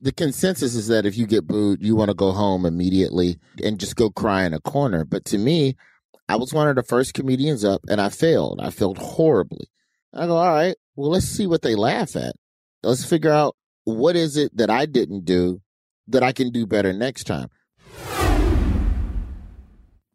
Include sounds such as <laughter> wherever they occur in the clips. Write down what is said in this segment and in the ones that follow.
The consensus is that if you get booed, you want to go home immediately and just go cry in a corner. But to me, I was one of the first comedians up and I failed. I failed horribly. I go, all right, well, let's see what they laugh at. Let's figure out what is it that I didn't do that I can do better next time.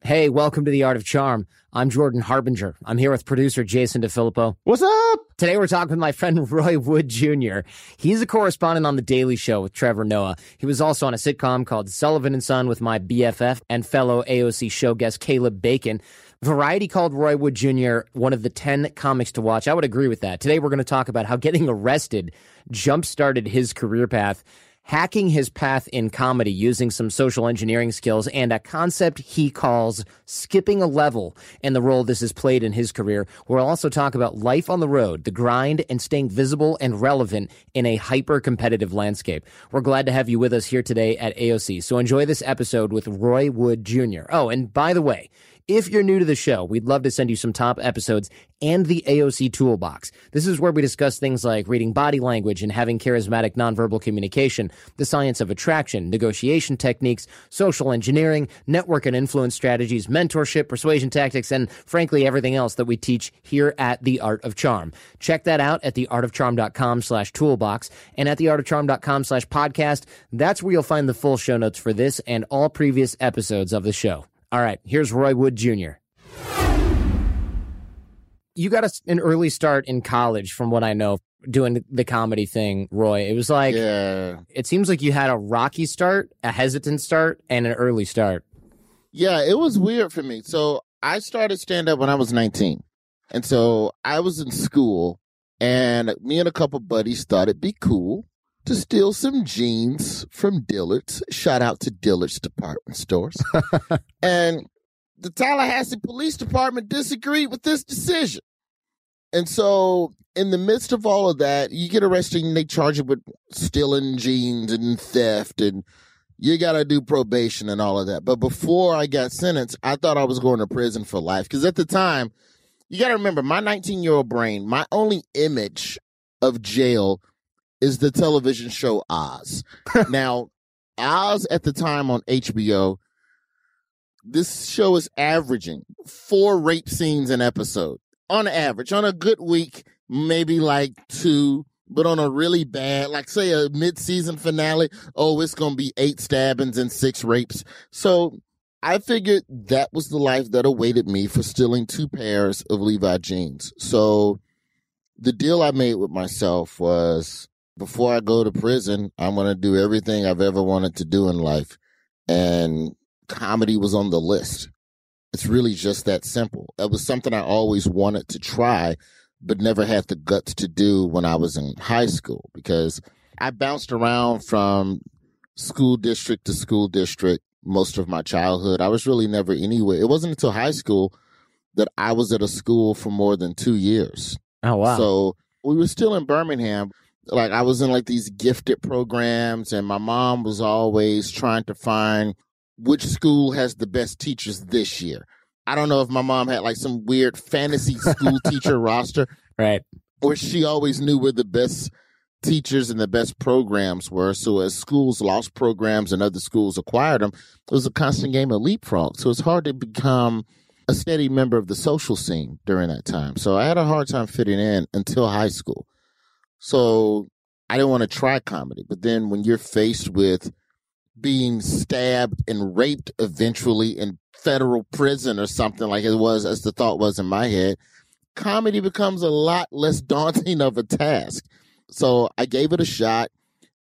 Hey, welcome to the Art of Charm. I'm Jordan Harbinger. I'm here with producer Jason DeFilippo. What's up? Today we're talking with my friend <laughs> Roy Wood Jr. He's a correspondent on The Daily Show with Trevor Noah. He was also on a sitcom called Sullivan and Son with my BFF and fellow AOC show guest Caleb Bacon. Variety called Roy Wood Jr. one of the 10 comics to watch. I would agree with that. Today we're going to talk about how getting arrested jump started his career path hacking his path in comedy using some social engineering skills and a concept he calls skipping a level and the role this has played in his career. We'll also talk about life on the road, the grind, and staying visible and relevant in a hyper competitive landscape. We're glad to have you with us here today at AOC. So enjoy this episode with Roy Wood Jr. Oh, and by the way, if you're new to the show, we'd love to send you some top episodes and the AOC toolbox. This is where we discuss things like reading body language and having charismatic nonverbal communication, the science of attraction, negotiation techniques, social engineering, network and influence strategies, mentorship, persuasion tactics, and frankly, everything else that we teach here at The Art of Charm. Check that out at theartofcharm.com slash toolbox and at theartofcharm.com slash podcast. That's where you'll find the full show notes for this and all previous episodes of the show. All right, here's Roy Wood Jr. You got a, an early start in college, from what I know, doing the comedy thing, Roy. It was like, Yeah. it seems like you had a rocky start, a hesitant start, and an early start. Yeah, it was weird for me. So I started stand up when I was 19. And so I was in school and me and a couple buddies thought it'd be cool to steal some jeans from Dillard's. Shout out to Dillard's department stores. <laughs> and the Tallahassee Police Department disagreed with this decision. And so, in the midst of all of that, you get arrested and they charge you with stealing jeans and theft, and you got to do probation and all of that. But before I got sentenced, I thought I was going to prison for life. Because at the time, you got to remember, my 19 year old brain, my only image of jail is the television show Oz. <laughs> now, Oz at the time on HBO, this show is averaging four rape scenes an episode on average. On a good week, maybe like two, but on a really bad, like say a mid-season finale, oh, it's going to be eight stabbings and six rapes. So I figured that was the life that awaited me for stealing two pairs of Levi jeans. So the deal I made with myself was before I go to prison, I'm going to do everything I've ever wanted to do in life. And comedy was on the list. It's really just that simple. It was something I always wanted to try, but never had the guts to do when I was in high school because I bounced around from school district to school district most of my childhood. I was really never anywhere. It wasn't until high school that I was at a school for more than two years. Oh, wow. So we were still in Birmingham. Like I was in like these gifted programs, and my mom was always trying to find which school has the best teachers this year. I don't know if my mom had like some weird fantasy school teacher <laughs> roster, right. or she always knew where the best teachers and the best programs were. So as schools lost programs and other schools acquired them, it was a constant game of leapfrog. So it's hard to become a steady member of the social scene during that time. So I had a hard time fitting in until high school. So I didn't want to try comedy. But then when you're faced with being stabbed and raped eventually in federal prison or something like it was, as the thought was in my head, comedy becomes a lot less <laughs> daunting of a task. So I gave it a shot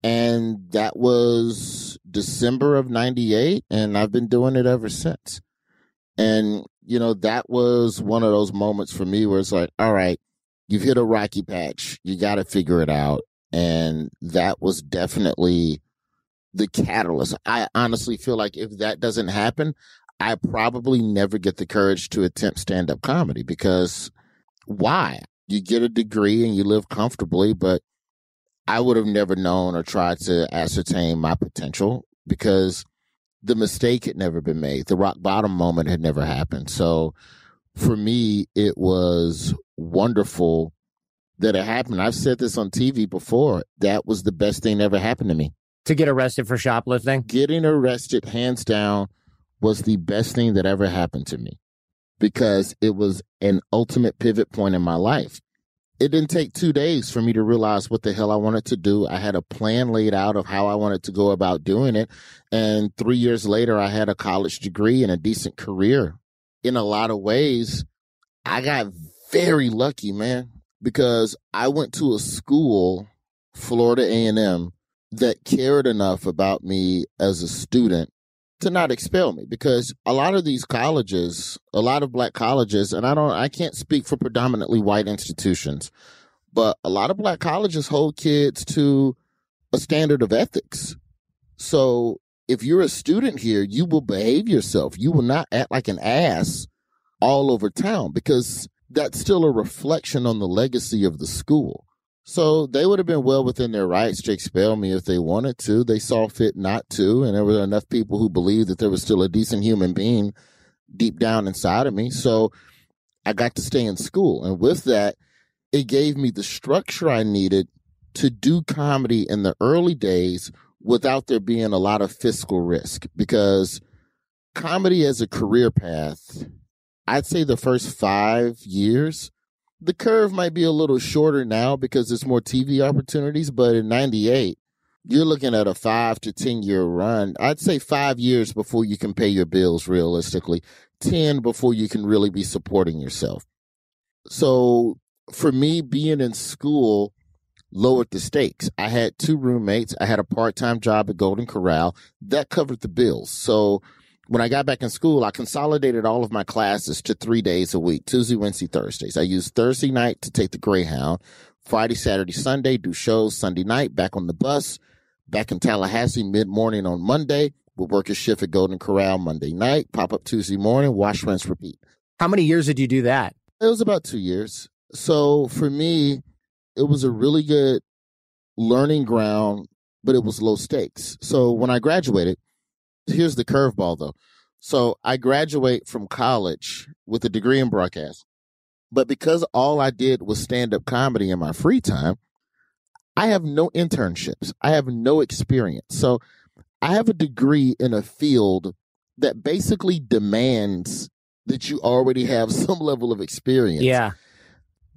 and that was December of 98 and I've been doing it ever since. And you know, that was one of those moments for me where it's like, all right, you've hit a rocky patch. You got to figure it out. And that was definitely the catalyst. I honestly feel like if that doesn't happen, I probably never get the courage to attempt stand up comedy because why? You get a degree and you live comfortably, but I would have never known or tried to ascertain my potential because the mistake had never been made. The rock bottom moment had never happened. So for me, it was wonderful that it happened. I've said this on TV before. That was the best thing that ever happened to me. To get arrested for shoplifting? Getting arrested, hands down, was the best thing that ever happened to me because it was an ultimate pivot point in my life it didn't take two days for me to realize what the hell I wanted to do. I had a plan laid out of how I wanted to go about doing it. And three years later, I had a college degree and a decent career. In a lot of ways, I got very lucky, man, because I went to a school, Florida A&M, that cared enough about me as a student to not expel me because a lot of these colleges, a lot of black colleges, and I don't, I can't speak for predominantly white institutions, but a lot of black colleges hold kids to a standard of ethics. So if you're a student here, you will behave yourself. You will not act like an ass all over town because that's still a reflection on the legacy of the school. So they would have been well within their rights to expel me if they wanted to. They saw fit not to, and there were enough people who believed that there was still a decent human being deep down inside of me. So I got to stay in school. And with that, it gave me the structure I needed to do comedy in the early days without there being a lot of fiscal risk because comedy as a career path, I'd say the first five years the curve might be a little shorter now because there's more TV opportunities, but in 98, you're looking at a five to 10 year run. I'd say five years before you can pay your bills realistically, 10 before you can really be supporting yourself. So for me, being in school lowered the stakes. I had two roommates. I had a part time job at Golden Corral that covered the bills. So when I got back in school, I consolidated all of my classes to three days a week Tuesday, Wednesday, Thursdays. I used Thursday night to take the Greyhound, Friday, Saturday, Sunday, do shows Sunday night, back on the bus, back in Tallahassee mid morning on Monday. We'll work a shift at Golden Corral Monday night, pop up Tuesday morning, wash, rinse, repeat. How many years did you do that? It was about two years. So for me, it was a really good learning ground, but it was low stakes. So when I graduated, here's the curveball though. So I graduate from college with a degree in broadcast. But because all I did was stand up comedy in my free time, I have no internships. I have no experience. So I have a degree in a field that basically demands that you already have <laughs> some level of experience. Yeah.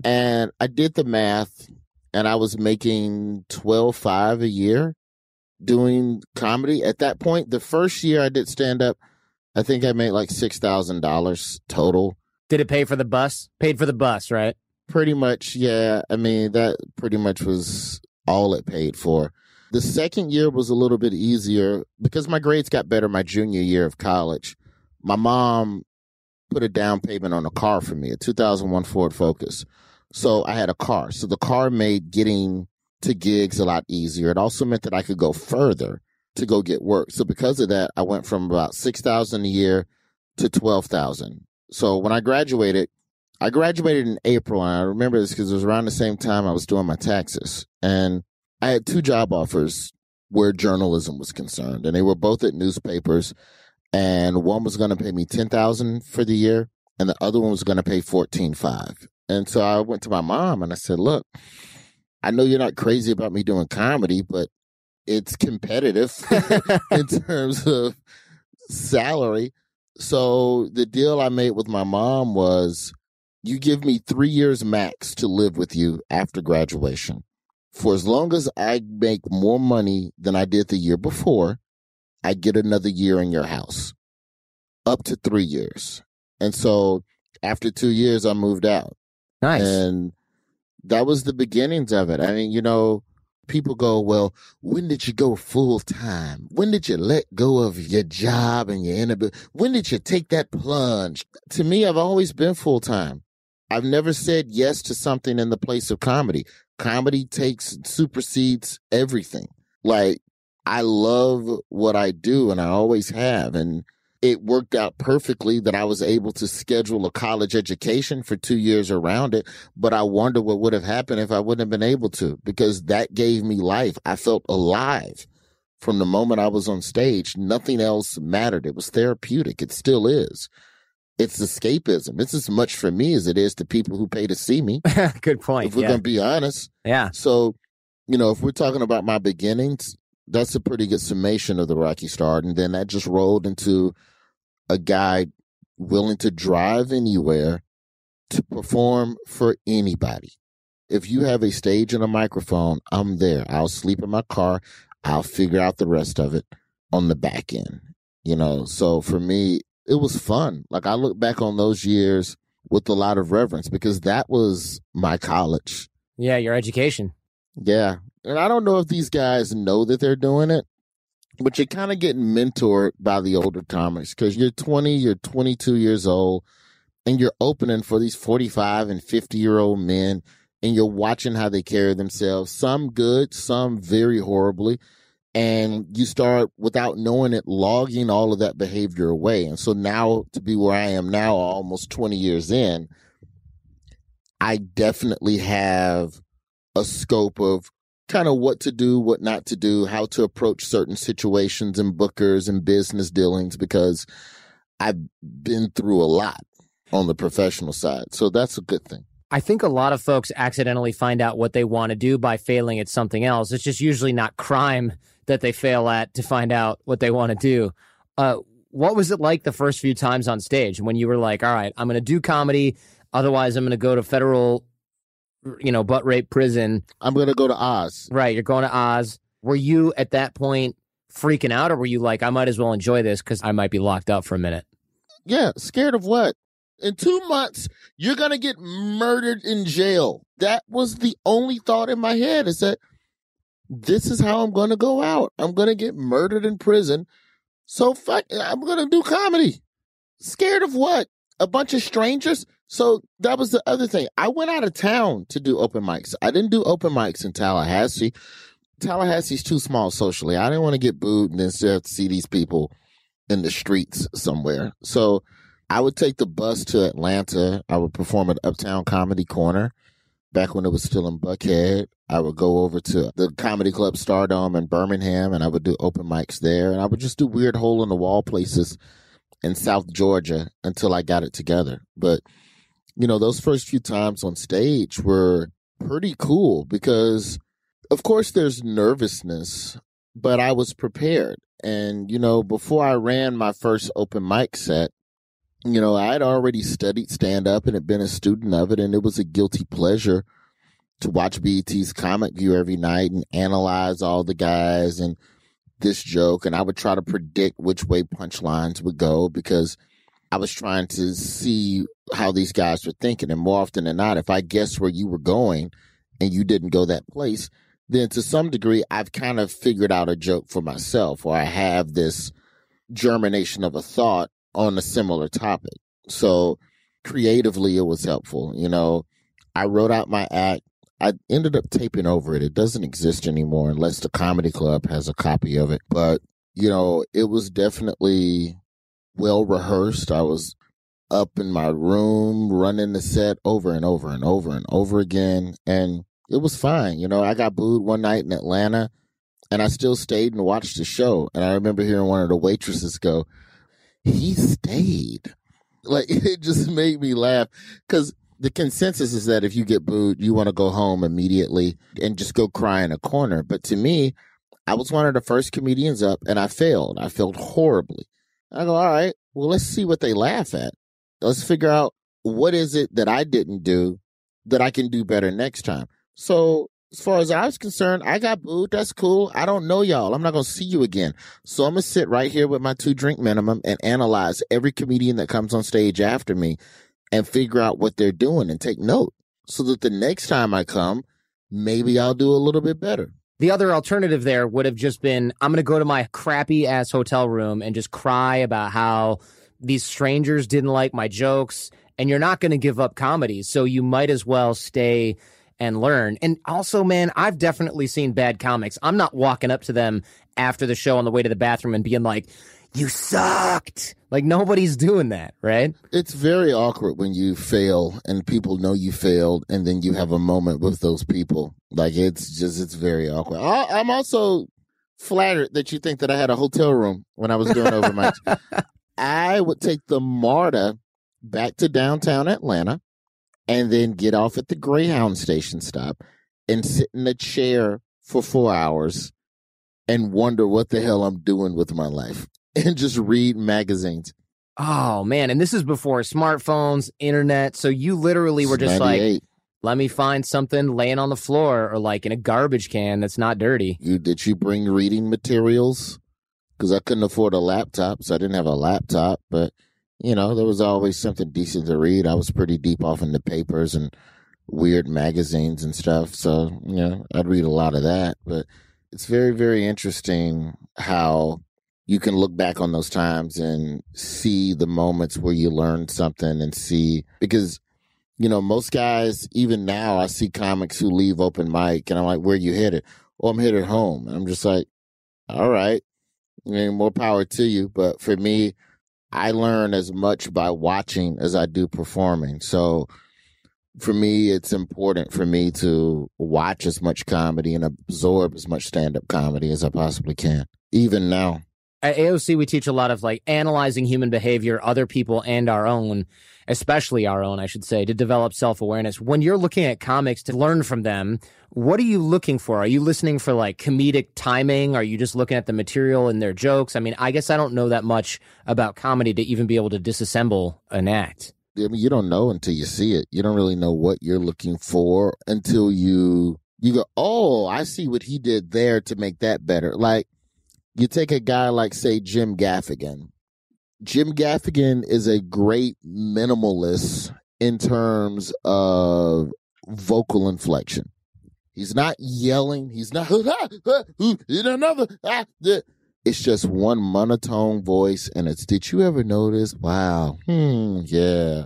And I did the math and I was making 12 5 a year doing comedy. At that point, the first year I did stand up, I think I made like six thousand dollars total. Did it pay for the bus? Paid for the bus, right? Pretty much, yeah. I mean, that pretty much was all it paid for. The second year was a little bit easier because my grades got better my junior year of college. My mom put a down payment on a car for me, a 2001 Ford Focus. So I had a car. So the car made getting to gigs a lot easier. It also meant that I could go further to go get work. So because of that, I went from about 6,000 a year to 12,000. So when I graduated, I graduated in April and I remember this because it was around the same time I was doing my taxes and I had two job offers where journalism was concerned and they were both at newspapers and one was going to pay me 10,000 for the year and the other one was going to pay 14.5. And so I went to my mom and I said, look, I know you're not crazy about me doing comedy, but it's competitive <laughs> in <laughs> terms of salary. So the deal I made with my mom was you give me three years max to live with you after graduation. for as long as I make more money than I did the year before, I get another year in your house, up to three years. And so after two years, I moved out. Nice. And that was the beginnings of it. I mean, you know, people go, well, when did you go full time? When did you let go of your job and your inability? When did you take that plunge? To me, I've always been full time. I've never said yes to something in the place of comedy. Comedy takes supersedes everything. Like I love what I do and I always have. And it worked out perfectly that I was able to schedule a college education for two years around it. But I wonder what would have happened if I wouldn't have been able to, because that gave me life. I felt alive from the moment I was on stage. Nothing else mattered. It was therapeutic. It still is. It's escapism. It's as much for me as it is to people who pay to see me. <laughs> Good point. If we're yeah. going to be honest. yeah. So, you know, if we're talking about my beginnings, that's a pretty good summation of the Rocky start. And then that just rolled into a guy willing to drive anywhere to perform for anybody. If you have a stage and a microphone, I'm there. I'll sleep in my car. I'll figure out the rest of it on the back end. You know, so for me, it was fun. Like I look back on those years with a lot of reverence because that was my college. Yeah. Your education. Yeah. And I don't know if these guys know that they're doing it, but you're kind of getting mentored by the older comics because you're 20, you're 22 years old, and you're opening for these 45 and 50 year old men, and you're watching how they carry themselves, some good, some very horribly. And you start without knowing it, logging all of that behavior away. And so now to be where I am now, almost 20 years in, I definitely have a scope of kind of what to do, what not to do, how to approach certain situations and bookers and business dealings because I've been through a lot on the professional side. So that's a good thing. I think a lot of folks accidentally find out what they want to do by failing at something else. It's just usually not crime that they fail at to find out what they want to do. Uh, what was it like the first few times on stage when you were like, all right, I'm going to do comedy. Otherwise, I'm going to go to federal, you know, butt rape prison. I'm going to go to Oz. Right. You're going to Oz. Were you at that point freaking out or were you like, I might as well enjoy this because I might be locked up for a minute? Yeah. Scared of what? In two months, you're going to get murdered in jail. That was the only thought in my head is that this is how I'm going to go out. I'm going to get murdered in prison. So fuck, I'm going to do comedy. Scared of what? A bunch of strangers? So that was the other thing. I went out of town to do open mics. I didn't do open mics in Tallahassee. Tallahassee's too small socially. I didn't want to get booed and then still have to see these people in the streets somewhere. So I would take the bus to Atlanta. I would perform at Uptown Comedy Corner back when it was still in Buckhead. I would go over to the Comedy Club Stardome in Birmingham and I would do open mics there. And I would just do weird hole in the wall places in South Georgia until I got it together. But, you know, those first few times on stage were pretty cool because, of course, there's nervousness, but I was prepared. And, you know, before I ran my first open mic set, you know, I'd already studied stand up and had been a student of it, and it was a guilty pleasure to watch BET's Comic View every night and analyze all the guys and this joke. And I would try to predict which way punchlines would go because I was trying to see how these guys were thinking. And more often than not, if I guessed where you were going and you didn't go that place, then to some degree, I've kind of figured out a joke for myself, or I have this germination of a thought on a similar topic. So creatively, it was helpful. You know, I wrote out my act. I ended up taping over it. It doesn't exist anymore unless the comedy club has a copy of it. But, you know, it was definitely well rehearsed. I was up in my room running the set over and over and over and over again. And it was fine. You know, I got booed one night in Atlanta and I still stayed and watched the show. And I remember hearing one of the waitresses go, he stayed. Like <laughs> it just made me laugh because the consensus is that if you get booed, you want to go home immediately and just go cry in a corner. But to me, I was one of the first comedians up and I failed. I failed horribly. I go, all right, well, let's see what they laugh at. Let's figure out what is it that I didn't do that I can do better next time. So as far as I was concerned, I got booed. That's cool. I don't know y'all. I'm not going to see you again. So I'm going to sit right here with my two drink minimum and analyze every comedian that comes on stage after me and figure out what they're doing and take note so that the next time I come, maybe I'll do a little bit better. The other alternative there would have just been I'm going to go to my crappy ass hotel room and just cry about how these strangers didn't like my jokes. And you're not going to give up comedy. So you might as well stay and learn. And also, man, I've definitely seen bad comics. I'm not walking up to them after the show on the way to the bathroom and being like, you sucked. Like nobody's doing that, right? It's very awkward when you fail and people know you failed and then you have a moment with those people. Like it's just, it's very awkward. I, I'm also flattered that you think that I had a hotel room when I was doing overnight. <laughs> I would take the MARTA back to downtown Atlanta and then get off at the Greyhound station stop and sit in a chair for four hours and wonder what the hell I'm doing with my life and just read magazines. Oh man, and this is before smartphones, internet. So you literally were just like, let me find something laying on the floor or like in a garbage can that's not dirty. You did you bring reading materials? Because I couldn't afford a laptop, so I didn't have a laptop. But you know, there was always something decent to read. I was pretty deep off in the papers and weird magazines and stuff. So you know, I'd read a lot of that. But it's very, very interesting how you can look back on those times and see the moments where you learned something and see because you know most guys even now i see comics who leave open mic and i'm like where you hit it oh i'm hit at home. And i'm just like all right. I mean, more power to you. But for me i learn as much by watching as i do performing. So for me it's important for me to watch as much comedy and absorb as much stand-up comedy as i possibly can even now at AOC, we teach a lot of like analyzing human behavior, other people and our own, especially our own, I should say, to develop self awareness. When you're looking at comics to learn from them, what are you looking for? Are you listening for like comedic timing? Are you just looking at the material and their jokes? I mean, I guess I don't know that much about comedy to even be able to disassemble an act. I mean, you don't know until you see it. You don't really know what you're looking for until you you go, "Oh, I see what he did there to make that better." Like you take a guy like, say, Jim Gaffigan. Jim Gaffigan is a great minimalist in terms of vocal inflection. He's not yelling. He's not <laughs> in another. Ah, it's just one monotone voice, and it's. Did you ever notice? Wow. Hmm. Yeah.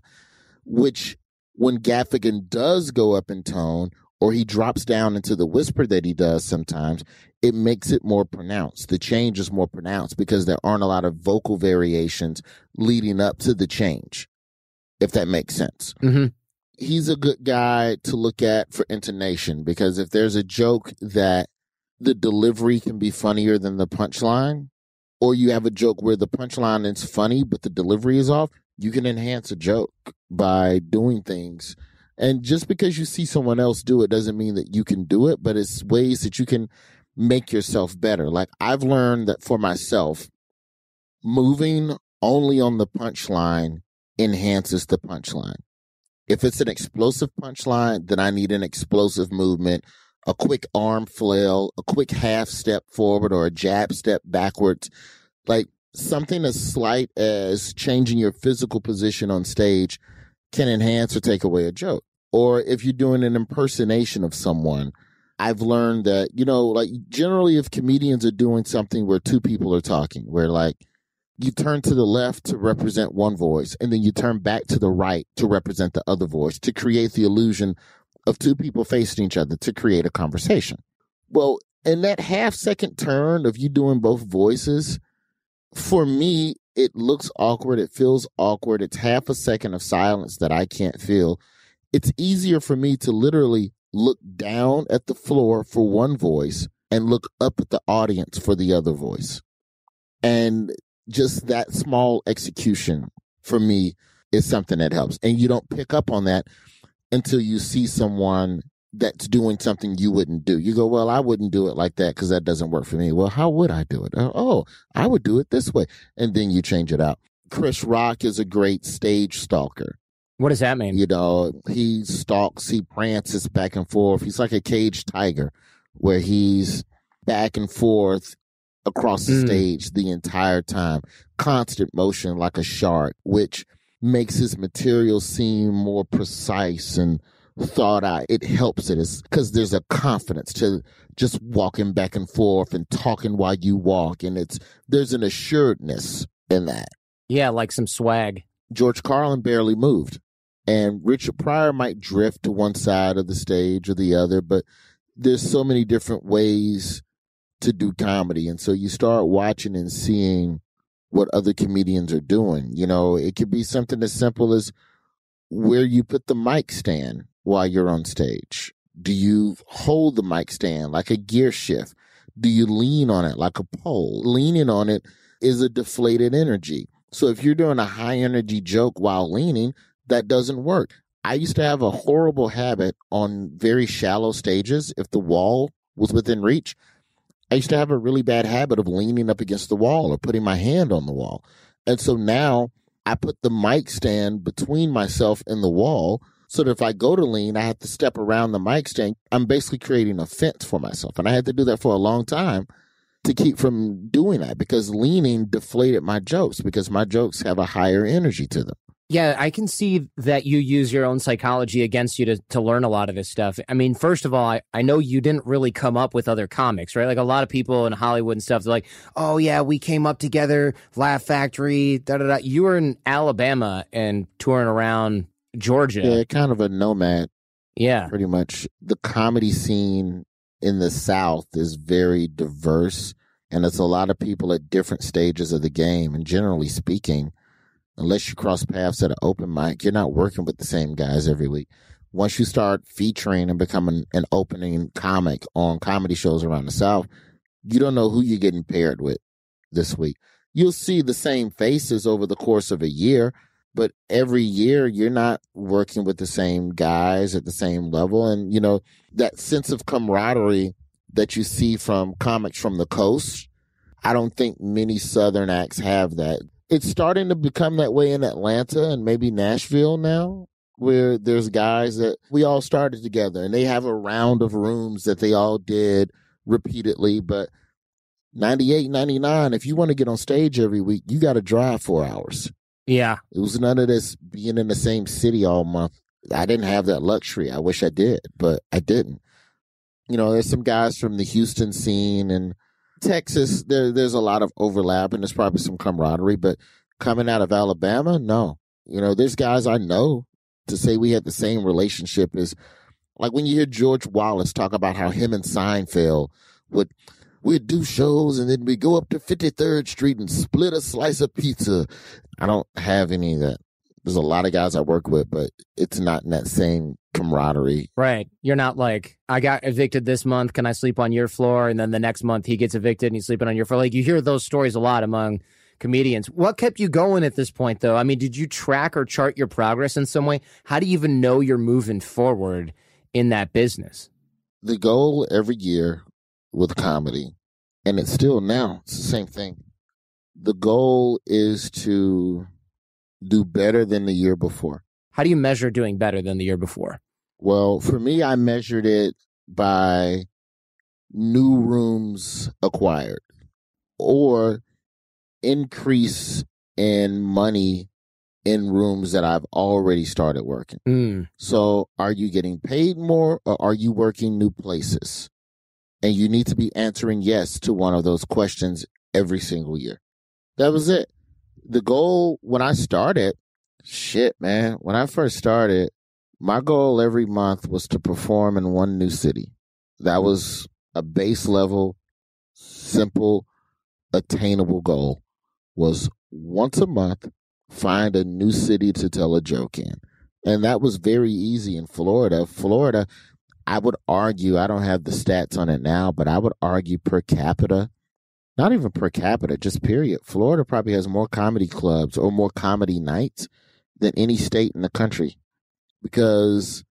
Which, when Gaffigan does go up in tone, or he drops down into the whisper that he does sometimes, it makes it more pronounced. The change is more pronounced because there aren't a lot of vocal variations leading up to the change, if that makes sense. Mm-hmm. He's a good guy to look at for intonation because if there's a joke that the delivery can be funnier than the punchline, or you have a joke where the punchline is funny but the delivery is off, you can enhance a joke by doing things and just because you see someone else do it doesn't mean that you can do it, but it's ways that you can make yourself better. Like I've learned that for myself, moving only on the punchline enhances the punchline. If it's an explosive punchline, then I need an explosive movement, a quick arm flail, a quick half step forward or a jab step backwards. Like something as slight as changing your physical position on stage can enhance or take away a joke. Or if you're doing an impersonation of someone, I've learned that, you know, like generally if comedians are doing something where two people are talking, where like you turn to the left to represent one voice and then you turn back to the right to represent the other voice to create the illusion of two people facing each other to create a conversation. Well, in that half second turn of you doing both voices, for me, it looks awkward. It feels awkward. It's half a second of silence that I can't feel. It's easier for me to literally look down at the floor for one voice and look up at the audience for the other voice. And just that small execution for me is something that helps. And you don't pick up on that until you see someone that's doing something you wouldn't do. You go, well, I wouldn't do it like that because that doesn't work for me. Well, how would I do it? Oh, I would do it this way. And then you change it out. Chris Rock is a great stage stalker. What does that mean? You know, he stalks, he prances back and forth. He's like a caged tiger where he's back and forth across the Mm. stage the entire time, constant motion like a shark, which makes his material seem more precise and thought out. It helps it because there's a confidence to just walking back and forth and talking while you walk, and it's there's an assuredness in that. Yeah, like some swag. George Carlin barely moved. And Richard Pryor might drift to one side of the stage or the other, but there's so many different ways to do comedy. And so you start watching and seeing what other comedians are doing. You know, it could be something as simple as where you put the mic stand while you're on stage. Do you hold the mic stand like a gear shift? Do you lean on it like a pole? Leaning on it is a deflated energy. So if you're doing a high energy joke while leaning, that doesn't work. I used to have a horrible habit on very shallow stages. If the wall was within reach, I used to have a really bad habit of leaning up against the wall or putting my hand on the wall. And so now I put the mic stand between myself and the wall so that if I go to lean, I have to step around the mic stand. I'm basically creating a fence for myself. And I had to do that for a long time to keep from doing that because leaning deflated my jokes because my jokes have a higher energy to them. Yeah, I can see that you use your own psychology against you to, to learn a lot of this stuff. I mean, first of all, I, I know you didn't really come up with other comics, right? Like a lot of people in Hollywood and stuff, they're like, oh, yeah, we came up together, Laugh Factory, da da da. You were in Alabama and touring around Georgia. Yeah, kind of a nomad, Yeah. pretty much. The comedy scene in the South is very diverse, and it's a lot of people at different stages of the game. And generally speaking, unless you cross paths at an open mic, you're not working with the same guys every week. Once you start featuring and becoming an opening comic on comedy shows around the South, you don't know who you're getting paired with this week. You'll see the same faces over the course of a year, but every year you're not working with the same guys at the same level. And, you know, that sense of camaraderie that you see from comics from the coast, I don't think many Southern acts have that. It's starting to become that way in Atlanta and maybe Nashville now, where there's guys that we all started together and they have a round of rooms that they all did repeatedly. But 98, 99, if you want to get on stage every week, you got to drive four hours. Yeah. It was none of this being in the same city all month. I didn't have that luxury. I wish I did, but I didn't. You know, there's some guys from the Houston scene and Texas. There, there's a lot of overlap and there's probably some camaraderie, but coming out of Alabama, no. You know, there's guys I know to say we had the same relationship is like when you hear George Wallace talk about how him and Seinfeld would we'd do shows and then we go up to 53rd Street and split a slice of pizza. I don't have any of that. There's a lot of guys I work with, but it's not in that same camaraderie. Right. You're not like, I got evicted this month. Can I sleep on your floor? And then the next month he gets evicted and he's sleeping on your floor. Like you hear those stories a lot among comedians. What kept you going at this point, though? I mean, did you track or chart your progress in some way? How do you even know you're moving forward in that business? The goal every year with comedy, and it's still now, it's the same thing. The goal is to do better than the year before. How do you measure doing better than the year before? Well, for me, I measured it by new rooms acquired or increase in money in rooms that I've already started working. Mm, So, are you getting paid more or are you working new places? And you need to be answering yes to one of those questions every single year. That was it. The goal when I started, shit, man, when I first started, my goal every month was to perform in one new city. That was a base level, simple, attainable goal was once a month, find a new city to tell a joke in. And that was very easy in Florida. Florida, I would argue, I don't have the stats on it now, but I would argue per capita, not even per capita, just period. Florida probably has more comedy clubs or more comedy nights than any state in the country because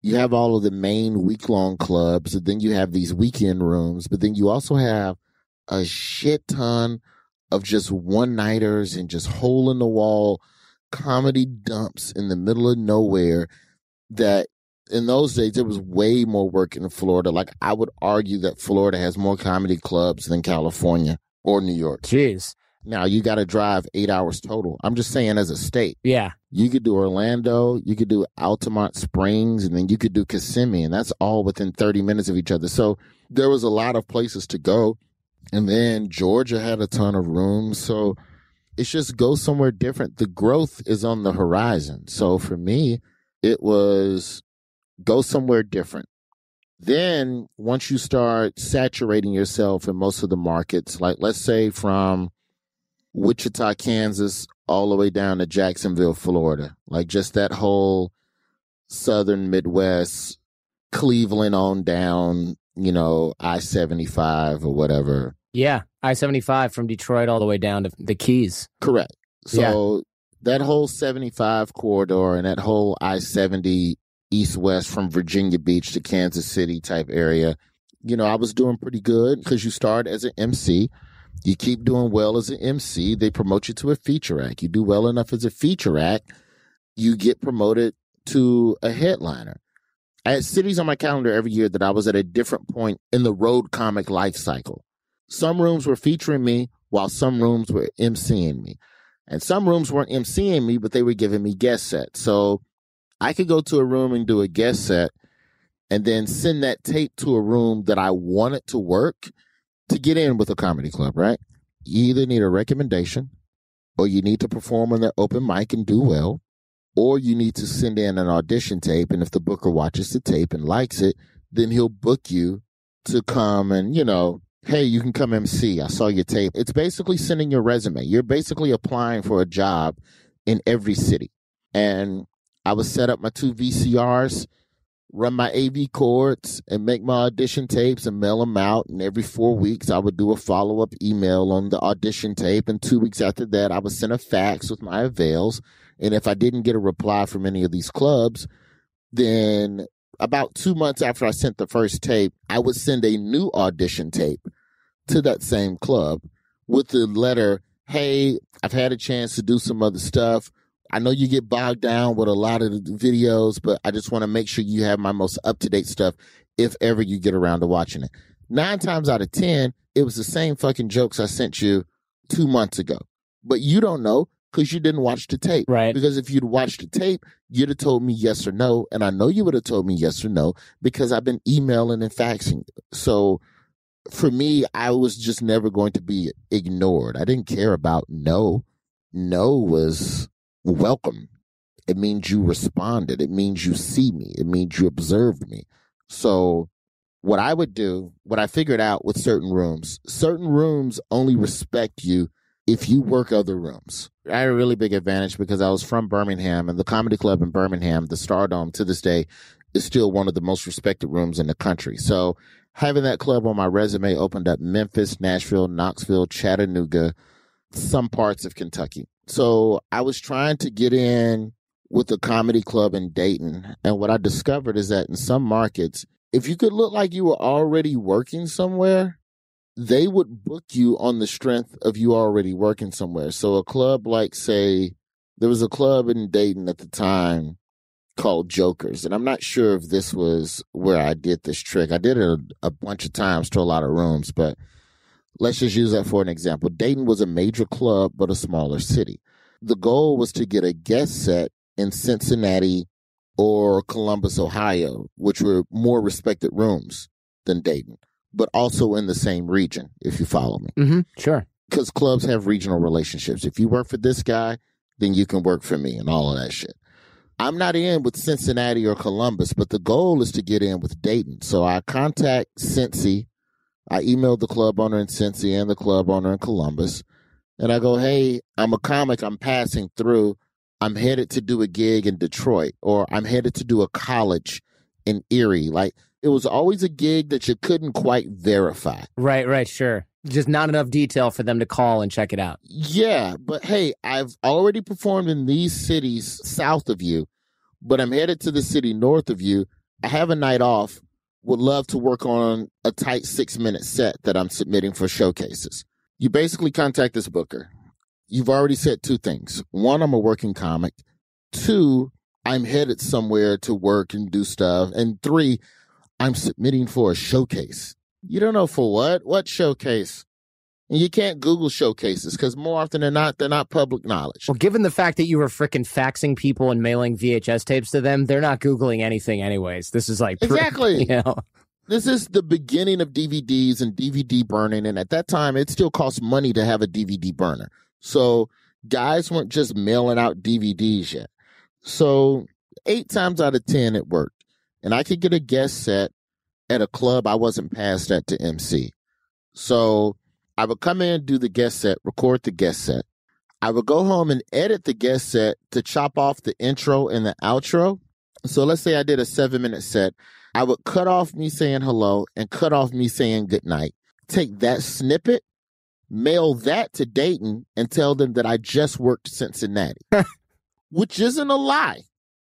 you have all of the main week long clubs, and then you have these weekend rooms, but then you also have a shit ton of just one nighters and just hole in the wall comedy dumps in the middle of nowhere that in those days there was way more work in Florida. Like I would argue that Florida has more comedy clubs than California or New York. Jeez. Now you got to drive eight hours total. I'm just saying, as a state, Yeah. you could do Orlando, you could do Altamont Springs, and then you could do Kissimmee, and that's all within 30 minutes of each other. So there was a lot of places to go. And then Georgia had a ton of rooms. So it's just go somewhere different. The growth is on the horizon. So for me, it was go somewhere different. Then once you start saturating yourself in most of the markets, like let's say from Wichita, Kansas, all the way down to Jacksonville, Florida, like just that whole southern Midwest, Cleveland on down, you know, I 75 or whatever. Yeah. I 75 from Detroit all the way down to the Keys. Correct. So that whole 75 corridor and that whole I 70 east west from Virginia Beach to Kansas City type area, you know, I was doing pretty good because you start as an MC. You keep doing well as an MC. They promote you to a feature act. You do well enough as a feature act, you get promoted to a headliner. I had cities on my calendar every year that I was at a different point in the road comic life cycle. Some rooms were featuring me while some rooms were MCing me. And some rooms weren't MCing me, but they were giving me guest sets. So I could go to a room and do a guest set and then send that tape to a room that I wanted to work to get in with a comedy club, right? You either need a recommendation or you need to perform on their open mic and do well, or you need to send in an audition tape. And if the booker watches the tape and likes it, then he'll book you to come and, you know, hey, you can come MC. I saw your tape. It's basically sending your resume. You're basically applying for a job in every city. And I would set up my two VCRs, run my AV cords, and make my audition tapes and mail them out. And every four weeks, I would do a follow up email on the audition tape. And two weeks after that, I would send a fax with my avails. And if I didn't get a reply from any of these clubs, then about two months after I sent the first tape, I would send a new audition tape to that same club with the letter, Hey, I've had a chance to do some other stuff. I know you get bogged down with a lot of the videos, but I just want to make sure you have my most up to date stuff if ever you get around to watching it. Nine times out of 10, it was the same fucking jokes I sent you two months ago. But you don't know because you didn't watch the tape. Right. Because if you'd watched the tape, you'd have told me yes or no. And I know you would have told me yes or no because I've been emailing and faxing. So for me, I was just never going to be ignored. I didn't care about no. No was welcome. It means you responded. It means you see me. It means you observed me. So what I would do, what I figured out with certain rooms, certain rooms only respect you if you work other rooms. I had a really big advantage because I was from Birmingham and the comedy club in Birmingham, the Stardome to this day is still one of the most respected rooms in the country. So having that club on my resume opened up Memphis, Nashville, Knoxville, Chattanooga, some parts of Kentucky. So I was trying to get in with a comedy club in Dayton. And what I discovered is that in some markets, if you could look like you were already working somewhere, they would book you on the strength of you already working somewhere. So a club like, say, there was a club in Dayton at the time called Jokers. And I'm not sure if this was where I did this trick. I did it a, a bunch of times to a lot of rooms, but let's just use that for an example. Dayton was a major club, but a smaller city. The goal was to get a guest set in Cincinnati or Columbus, Ohio, which were more respected rooms than Dayton, but also in the same region, if you follow me. Mm-hmm. Sure. Because clubs have regional relationships. If you work for this guy, then you can work for me and all of that shit. I'm not in with Cincinnati or Columbus, but the goal is to get in with Dayton. So I contact Cincy. I emailed the club owner in Cincy and the club owner in Columbus. And I go, hey, I'm a comic. I'm passing through. I'm headed to do a gig in Detroit, or I'm headed to do a college in Erie. Like it was always a gig that you couldn't quite verify. Right, right, sure. Just not enough detail for them to call and check it out. Yeah, but hey, I've already performed in these cities south of you, but I'm headed to the city north of you. I have a night off. Would love to work on a tight six minute set that I'm submitting for showcases. You basically contact this booker. you've already said two things. One, I'm a working comic. Two, I'm headed somewhere to work and do stuff. And three, I'm submitting for a showcase. You don't know for what? What showcase? And you can't Google showcases because more often than not, they're not public knowledge. Well, given the fact that you were freaking faxing people and mailing VHS tapes to them, they're not Googling anything anyways. This is like, exactly. <laughs> You know? This is the beginning of DVDs and DVD burning. And at that time, it still cost money to have a DVD burner. So guys weren't just mailing out DVDs yet. So eight times out of 10, it worked. And I could get a guest set at a club I wasn't passed at to MC. So I would come in, do the guest set, record the guest set. I would go home and edit the guest set to chop off the intro and the outro. So let's say I did a seven minute set. I would cut off me saying hello and cut off me saying good night. Take that snippet, mail that to Dayton and tell them that I just worked Cincinnati, <laughs> which isn't a lie.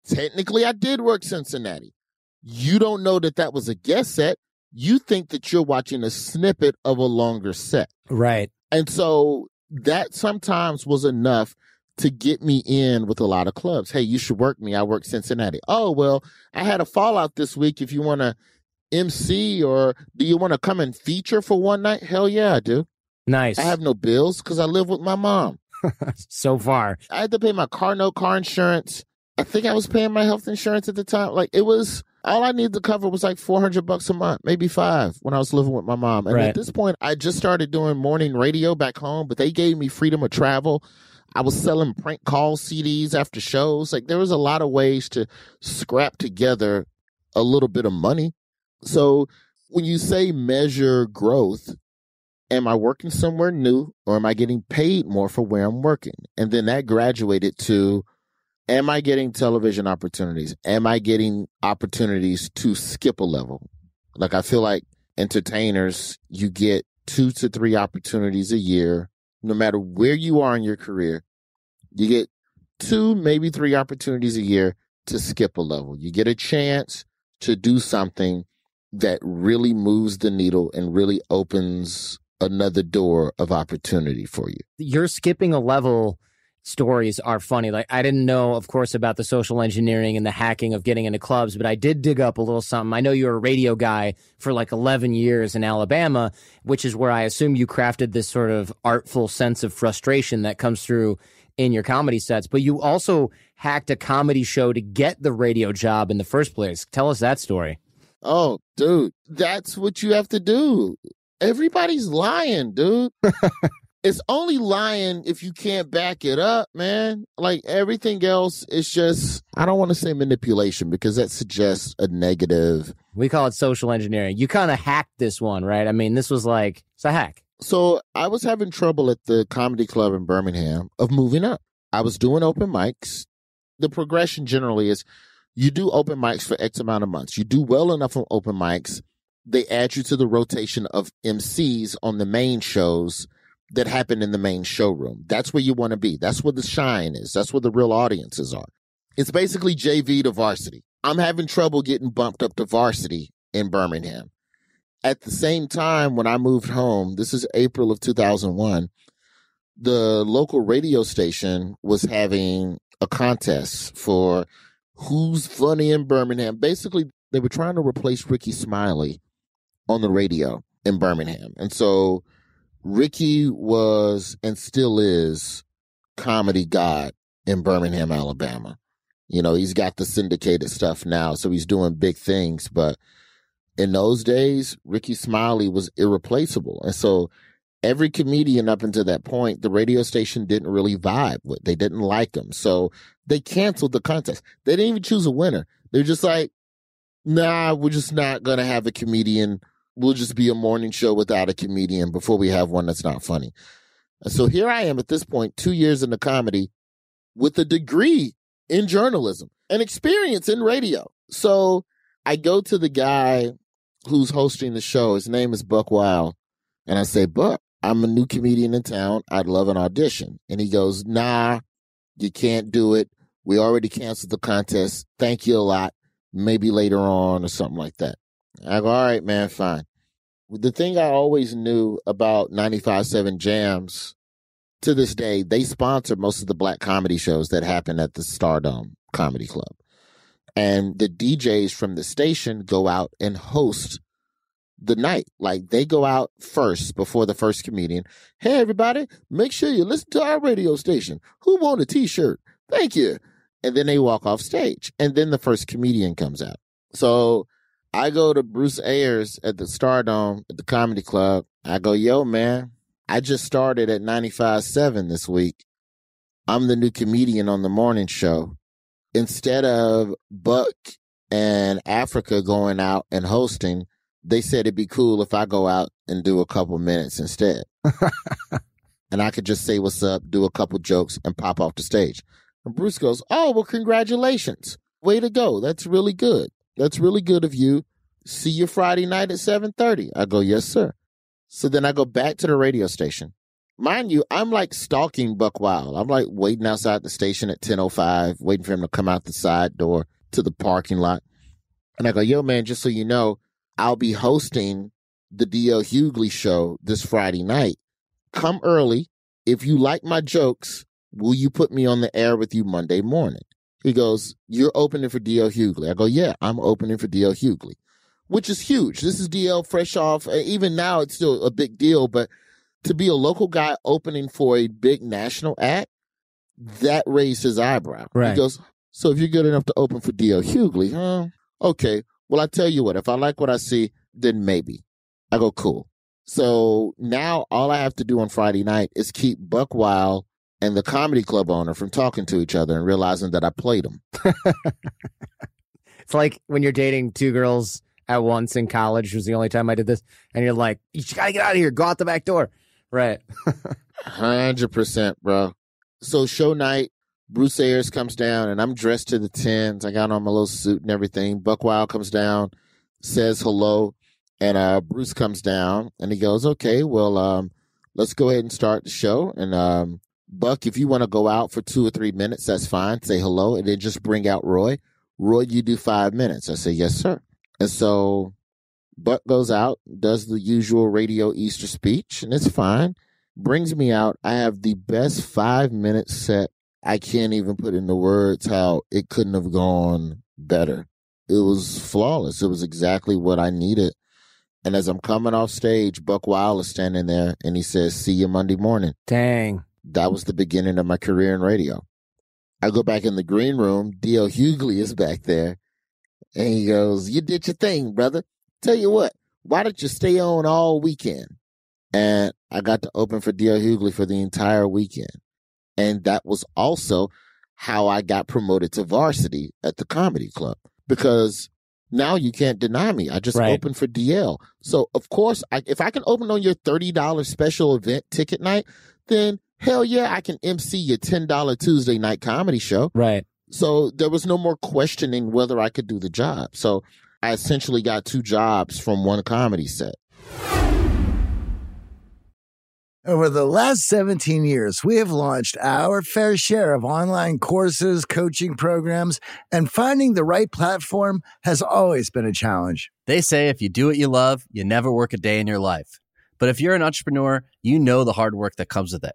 Technically, I did work Cincinnati. You don't know that that was a guest set. You think that you're watching a snippet of a longer set. Right. And so that sometimes was enough to get me in with a lot of clubs. Hey, you should work me. I work Cincinnati. Oh, well, I had a fallout this week. If you want to MC or do you want to come and feature for one night? Hell yeah, I do. Nice. I have no bills because I live with my mom. <laughs> so far. I had to pay my car note, car insurance. I think I was paying my health insurance at the time. Like it was all I needed to cover was like 400 bucks a month, maybe five when I was living with my mom. And Right. at this point, I just started doing morning radio back home, but they gave me freedom of travel. I was selling prank call CDs after shows. Like there was a lot of ways to scrap together a little bit of money. So when you say measure growth, am I working somewhere new or am I getting paid more for where I'm working? And then that graduated to am I getting television opportunities? Am I getting opportunities to skip a level? Like I feel like entertainers, you get two to three opportunities a year, no matter where you are in your career. You get two, maybe three opportunities a year to skip a level. You get a chance to do something that really moves the needle and really opens another door of opportunity for you. You're skipping a level stories are funny. Like I didn't know, of course, about the social engineering and the hacking of getting into clubs, but I did dig up a little something. I know you're a radio guy for like 11 years in Alabama, which is where I assume you crafted this sort of artful sense of frustration that comes through in your comedy sets. But you also hacked a comedy show to get the radio job in the first place. Tell us that story. Oh, dude, that's what you have to do. Everybody's lying, dude. <laughs> it's only lying if you can't back it up, man. Like everything else is just, I don't want to say manipulation because that suggests a negative. We call it social engineering. You kind of hacked this one, right? I mean, this was like, it's a hack. So I was having trouble at the comedy club in Birmingham of moving up. I was doing open mics. The progression generally is you do open mics for X amount of months. You do well enough on open mics. They add you to the rotation of MCs on the main shows that happen in the main showroom. That's where you want to be. That's where the shine is. That's where the real audiences are. It's basically JV to varsity. I'm having trouble getting bumped up to varsity in Birmingham. At the same time, when I moved home, this is April of 2001, the local radio station was having a contest for who's funny in Birmingham. Basically, they were trying to replace Rickey Smiley on the radio in Birmingham. And so Rickey was and still is comedy god in Birmingham, Alabama. You know, he's got the syndicated stuff now, so he's doing big things. But in those days, Rickey Smiley was irreplaceable. And so every comedian up until that point, the radio station didn't really vibe with. They didn't like him. So they canceled the contest. They didn't even choose a winner. They're just like, nah, we're just not going to have a comedian. We'll just be a morning show without a comedian before we have one that's not funny. And so here I am at this point, two years into comedy with a degree in journalism and experience in radio. So I go to the guy who's hosting the show. His name is Buck Wild. And I say, Buck, I'm a new comedian in town. I'd love an audition. And he goes, nah, you can't do it. We already canceled the contest. Thank you a lot. Maybe later on or something like that. I go, all right, man, fine. The thing I always knew about 95.7 Jamz to this day, they sponsor most of the black comedy shows that happen at the Stardome Comedy Club. And the DJs from the station go out and host the night. Like they go out first before the first comedian. Hey, everybody, make sure you listen to our radio station. Who want a t shirt? Thank you. And then they walk off stage. And then the first comedian comes out. So I go to Bruce Ayers at the Stardome at the Comedy Club. I go, yo, man, I just started at 95.7 this week. I'm the new comedian on the morning show. Instead of Buck and Africa going out and hosting, they said it'd be cool if I go out and do a couple minutes instead. <laughs> and I could just say what's up, do a couple jokes, and pop off the stage. And Bruce goes, Oh, well, congratulations. Way to go. That's really good. That's really good of you. See you Friday night at 7:30. I go, "Yes, sir." So then I go back to the radio station. Mind you, I'm like stalking Buck Wild. I'm like waiting outside the station at 10:05, waiting for him to come out the side door to the parking lot. And I go, "Yo, man, just so you know, I'll be hosting the DL Hughley show this Friday night. Come early. If you like my jokes, will you put me on the air with you Monday morning?" He goes, You're opening for DL Hughley. I go, Yeah, I'm opening for DL Hughley, which is huge. This is DL fresh off. Even now, it's still a big deal, but to be a local guy opening for a big national act, that raised his eyebrow. Right. He goes, So if you're good enough to open for DL Hughley, huh? Okay. Well, I tell you what, if I like what I see, then maybe. I go, Cool. So now all I have to do on Friday night is keep Buck Wild and the comedy club owner from talking to each other and realizing that I played them. it's like when you're dating two girls at once in college was the only time I did this, and you're like, you gotta get out of here, go out the back door. Right. <laughs> Hundred percent, bro. So show night, Bruce Ayers comes down and I'm dressed to the tens. I got on my little suit and everything. Buck Wild comes down, says hello, and uh Bruce comes down and he goes, Okay, well um let's go ahead and start the show. And um Buck, if you want to go out for two or three minutes, that's fine. Say hello and then just bring out Roy. Roy, you do five minutes. I say, yes, sir. And so Buck goes out, does the usual radio Easter speech, and it's fine. Brings me out. I have the best five minute set. I can't even put into words how it couldn't have gone better. It was flawless. It was exactly what I needed. And as I'm coming off stage, Buck Wild is standing there and he says, See you Monday morning. Dang that was the beginning of my career in radio. I go back in the green room. D.L. Hughley is back there. And he goes, You did your thing, brother. Tell you what, why don't you stay on all weekend? And I got to open for D.L. Hughley for the entire weekend. And that was also how I got promoted to varsity at the comedy club because now you can't deny me. I just right. opened for DL. So of course, I, if I can open on your $30 special event ticket night, then hell yeah, I can MC your $10 Tuesday night comedy show. Right. So there was no more questioning whether I could do the job. So I essentially got two jobs from one comedy set. Over the last 17 years, we have launched our fair share of online courses, coaching programs, and finding the right platform has always been a challenge. They say if you do what you love, you never work a day in your life. But if you're an entrepreneur, you know the hard work that comes with it.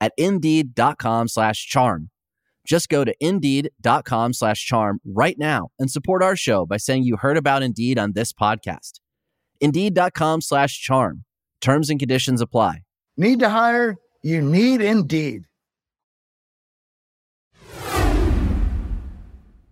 at indeed.com slash charm. Just go to indeed.com slash charm right now and support our show by saying you heard about Indeed on this podcast. Indeed.com slash charm. Terms and conditions apply. Need to hire? You need Indeed.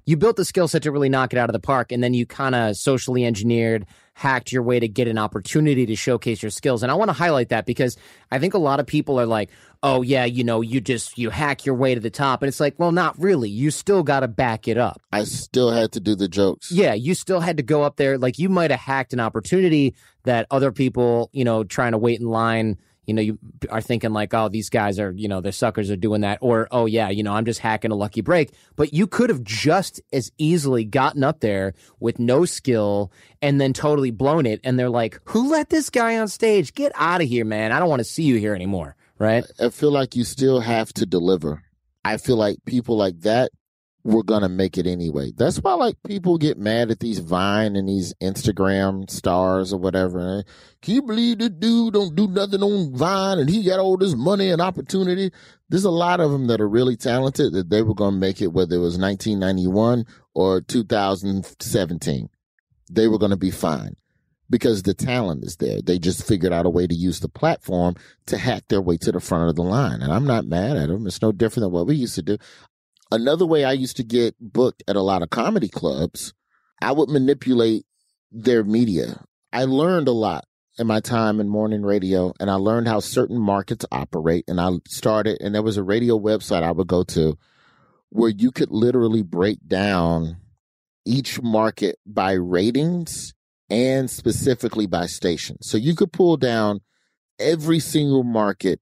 You built the skill set to really knock it out of the park and then you kind of socially engineered hacked your way to get an opportunity to showcase your skills. And i want to highlight that because i think a lot of people are like oh yeah you know you just you hack your way to the top. And it's like well not really. You still got to back it up. I still had to do the jokes. yeah you still had to go up there. Like you might have hacked an opportunity that other people you know trying to wait in line you know you are thinking like oh these guys are you know they're suckers are doing that. Or oh yeah you know i'm just hacking a lucky break. But you could have just as easily gotten up there with no skill and then totally blown it. And they're like who let this guy on stage? Get out of here man. I don't want to see you here anymore. Right? I feel like you still have to deliver. I feel like people like that were gonna make it anyway. That's why like people get mad at these Vine and these Instagram stars or whatever. Eh? Can you believe this dude don't do nothing on Vine and he got all this money and opportunity? There's a lot of them that are really talented that they were gonna make it whether it was 1991 or 2017. They were gonna be fine because the talent is there. They just figured out a way to use the platform to hack their way to the front of the line. And I'm not mad at them. It's no different than what we used to do. Another way I used to get booked at a lot of comedy clubs, I would manipulate their media. I learned a lot in my time in morning radio and I learned how certain markets operate. And I started, and there was a radio website I would go to where you could literally break down each market by ratings and specifically by station. So you could pull down every single market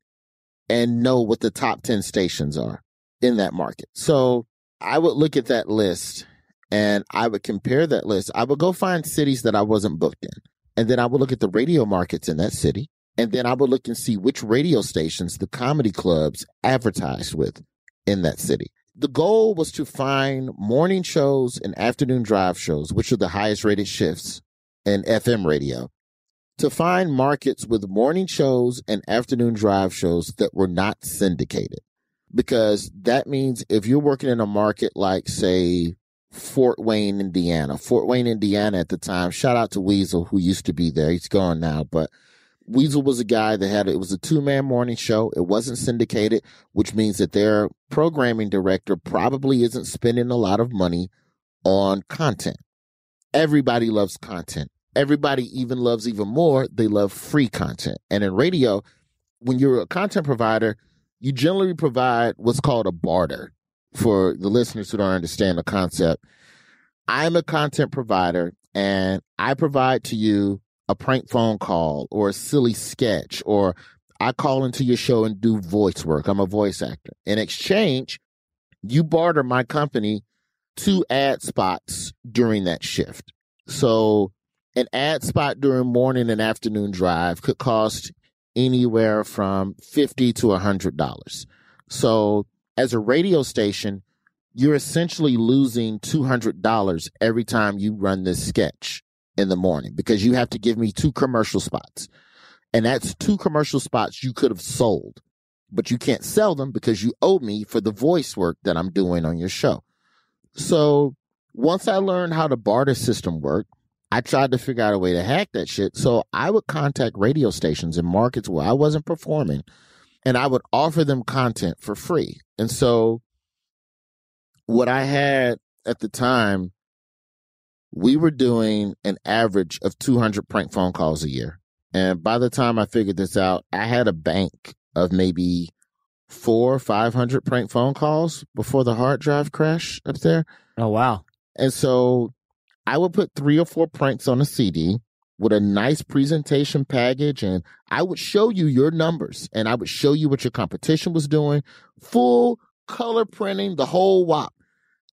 and know what the top 10 stations are in that market. So I would look at that list and I would compare that list. I would go find cities that I wasn't booked in. And then I would look at the radio markets in that city. And then I would look and see which radio stations the comedy clubs advertised with in that city. The goal was to find morning shows and afternoon drive shows, which are the highest rated shifts in FM radio, to find markets with morning shows and afternoon drive shows that were not syndicated. Because that means if you're working in a market like, say, Fort Wayne, Indiana, Fort Wayne, Indiana at the time, shout out to Weasel, who used to be there. He's gone now, but Weasel was a guy that had, it was a two man morning show. It wasn't syndicated, which means that their programming director probably isn't spending a lot of money on content. Everybody loves content. Everybody even loves even more, they love free content. And in radio, when you're a content provider, you generally provide what's called a barter for the listeners who don't understand the concept. I'm a content provider and I provide to you a prank phone call or a silly sketch or I call into your show and do voice work. I'm a voice actor. In exchange, you barter my company two ad spots during that shift. So an ad spot during morning and afternoon drive could cost anywhere from 50 to $100. So as a radio station, you're essentially losing $200 every time you run this sketch in the morning because you have to give me two commercial spots. And that's two commercial spots you could have sold, but you can't sell them because you owe me for the voice work that I'm doing on your show. So once I learned how the barter system worked, I tried to figure out a way to hack that shit. So I would contact radio stations in markets where I wasn't performing and I would offer them content for free. And so what I had at the time, we were doing an average of 200 prank phone calls a year. And by the time I figured this out, I had a bank of maybe four or 500 prank phone calls before the hard drive crash up there. Oh, wow. And so I would put three or four pranks on a CD with a nice presentation package and I would show you your numbers and I would show you what your competition was doing, full color printing, the whole wop.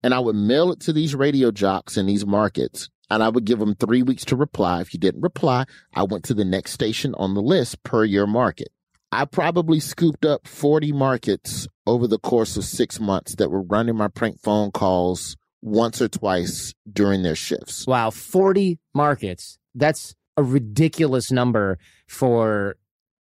And I would mail it to these radio jocks in these markets and I would give them three weeks to reply. If you didn't reply, I went to the next station on the list per your market. I probably scooped up 40 markets over the course of six months that were running my prank phone calls once or twice during their shifts. Wow, 40 markets. That's a ridiculous number for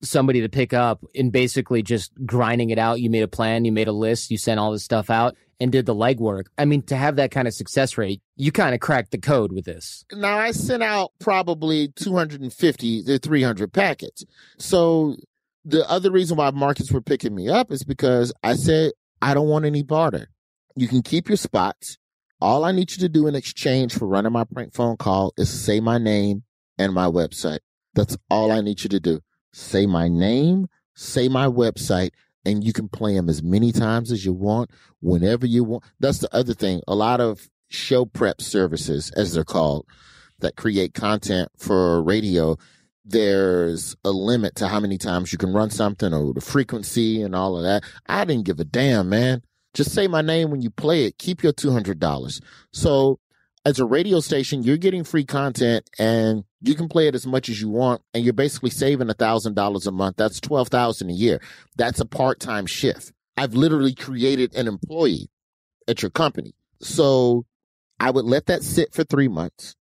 somebody to pick up and basically just grinding it out. You made a plan, you made a list, you sent all this stuff out and did the legwork. I mean, to have that kind of success rate, you kind of cracked the code with this. Now, I sent out probably 250 to 300 packets. So the other reason why markets were picking me up is because I said, I don't want any barter. You can keep your spots. All I need you to do in exchange for running my prank phone call is say my name and my website. That's all I need you to do. Say my name, say my website, and you can play them as many times as you want, whenever you want. That's the other thing. A lot of show prep services, as they're called, that create content for radio, there's a limit to how many times you can run something or the frequency and all of that. I didn't give a damn, man. Just say my name when you play it. Keep your $200. So as a radio station, you're getting free content and you can play it as much as you want. And you're basically saving a thousand dollars a month. That's 12,000 a year. That's a part-time shift. I've literally created an employee at your company. So I would let that sit for three months.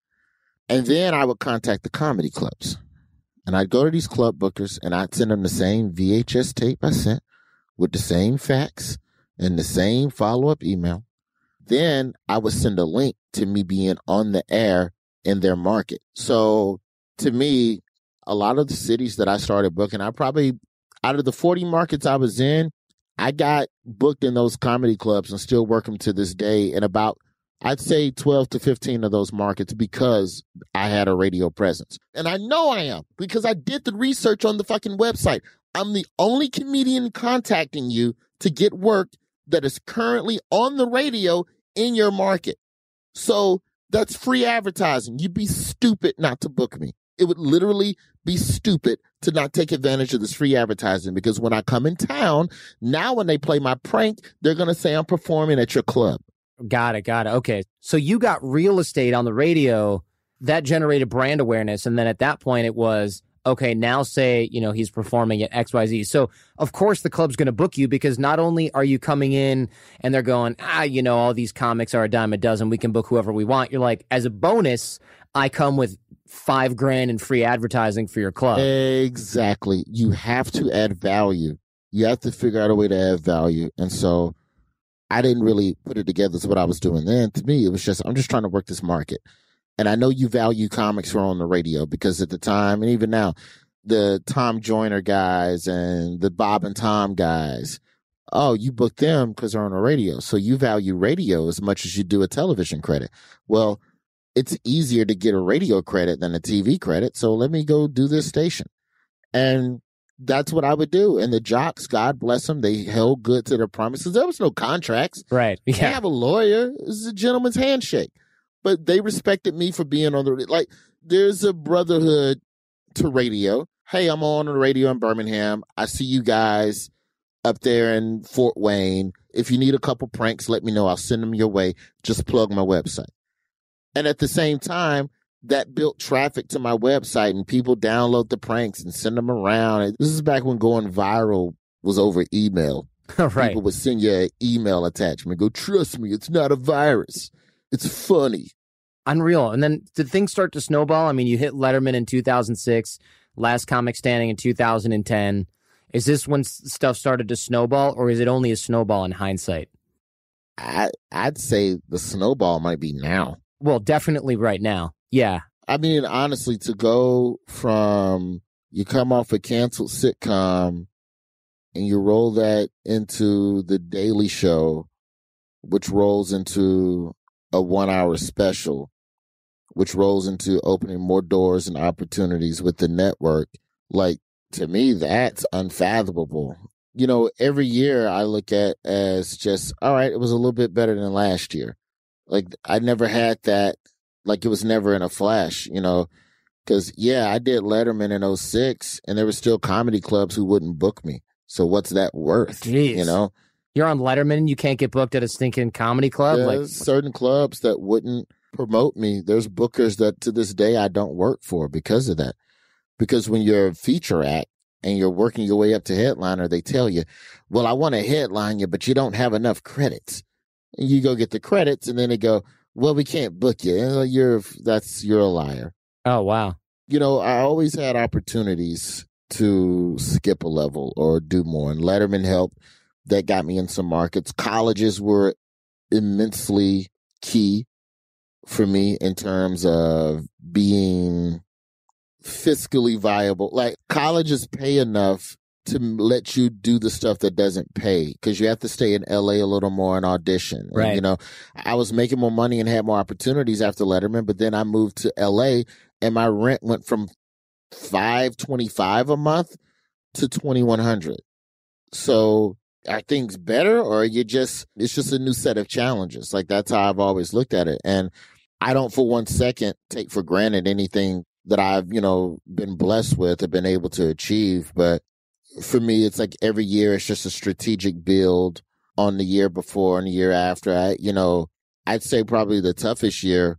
And then I would contact the comedy clubs. And I'd go to these club bookers and I'd send them the same VHS tape I sent with the same facts and the same follow up email. Then I would send a link to me being on the air in their market. So to me, a lot of the cities that I started booking, I probably, out of the 40 markets I was in, I got booked in those comedy clubs and still work them to this day in about, I'd say 12 to 15 of those markets because I had a radio presence. And I know I am because I did the research on the fucking website. I'm the only comedian contacting you to get work that is currently on the radio in your market. So that's free advertising. You'd be stupid not to book me. It would literally be stupid to not take advantage of this free advertising because when I come in town, now when they play my prank, they're going to say I'm performing at your club. Got it. Got it. Okay. So you got real estate on the radio that generated brand awareness. And then at that point, it was okay, now say, you know, he's performing at XYZ. So, of course, the club's going to book you because not only are you coming in and they're going, ah, you know, all these comics are a dime a dozen. We can book whoever we want. You're like, as a bonus, I come with five grand in free advertising for your club. Exactly. You have to add value. You have to figure out a way to add value. And so I didn't really put it together as what I was doing then. To me, it was just, I'm just trying to work this market. And I know you value comics who are on the radio because at the time and even now, the Tom Joyner guys and the Bob and Tom guys, oh, you book them because they're on the radio. So you value radio as much as you do a television credit. Well, it's easier to get a radio credit than a TV credit. So let me go do this station. And that's what I would do. And the jocks, God bless them, they held good to their promises. There was no contracts. Right. <laughs> Yeah. Have a lawyer. This is a gentleman's handshake but they respected me for being on the like. There's a brotherhood to radio. Hey, I'm on the radio in Birmingham. I see you guys up there in Fort Wayne. If you need a couple pranks, let me know. I'll send them your way. Just plug my website. And at the same time, that built traffic to my website and people download the pranks and send them around. This is back when going viral was over email. <laughs> right. People would send you an email attachment. Go, trust me, it's not a virus. It's funny. Unreal. And then did things start to snowball? I mean, you hit Letterman in 2006, Last Comic Standing in 2010. Is this when stuff started to snowball, or is it only a snowball in hindsight? I I'd say the snowball might be now. Well, definitely right now. Yeah. I mean, honestly, to go from you come off a canceled sitcom and you roll that into the Daily Show, which rolls into a one hour special, which rolls into opening more doors and opportunities with the network. Like to me, that's unfathomable. You know, every year I look at as just, all right, it was a little bit better than last year. Like I never had that, like it was never in a flash, you know, cause yeah, I did Letterman in 06 and there were still comedy clubs who wouldn't book me. So what's that worth? Jeez. You know, You're on Letterman, you can't get booked at a stinking comedy club. There's like certain clubs that wouldn't promote me. There's bookers that to this day I don't work for because of that. Because when you're a feature act and you're working your way up to headliner, they tell you, well, I want to headline you, but you don't have enough credits. And you go get the credits and then they go, well, we can't book you. And uh, You're, that's, you're a liar. oh wow. You know, I always had opportunities to skip a level or do more and Letterman helped. That got me in some markets. Colleges were immensely key for me in terms of being fiscally viable. Like colleges pay enough to let you do the stuff that doesn't pay because you have to stay in LA a little more and audition. And, Right. you know, I was making more money and had more opportunities after Letterman, but then I moved to LA and my rent went from 525 a month to 2100. So are things better or are you just it's just a new set of challenges. Like that's how I've always looked at it. And I don't for one second take for granted anything that I've, you know, been blessed with or been able to achieve. But for me, it's like every year it's just a strategic build on the year before and the year after. I, you know, I'd say probably the toughest year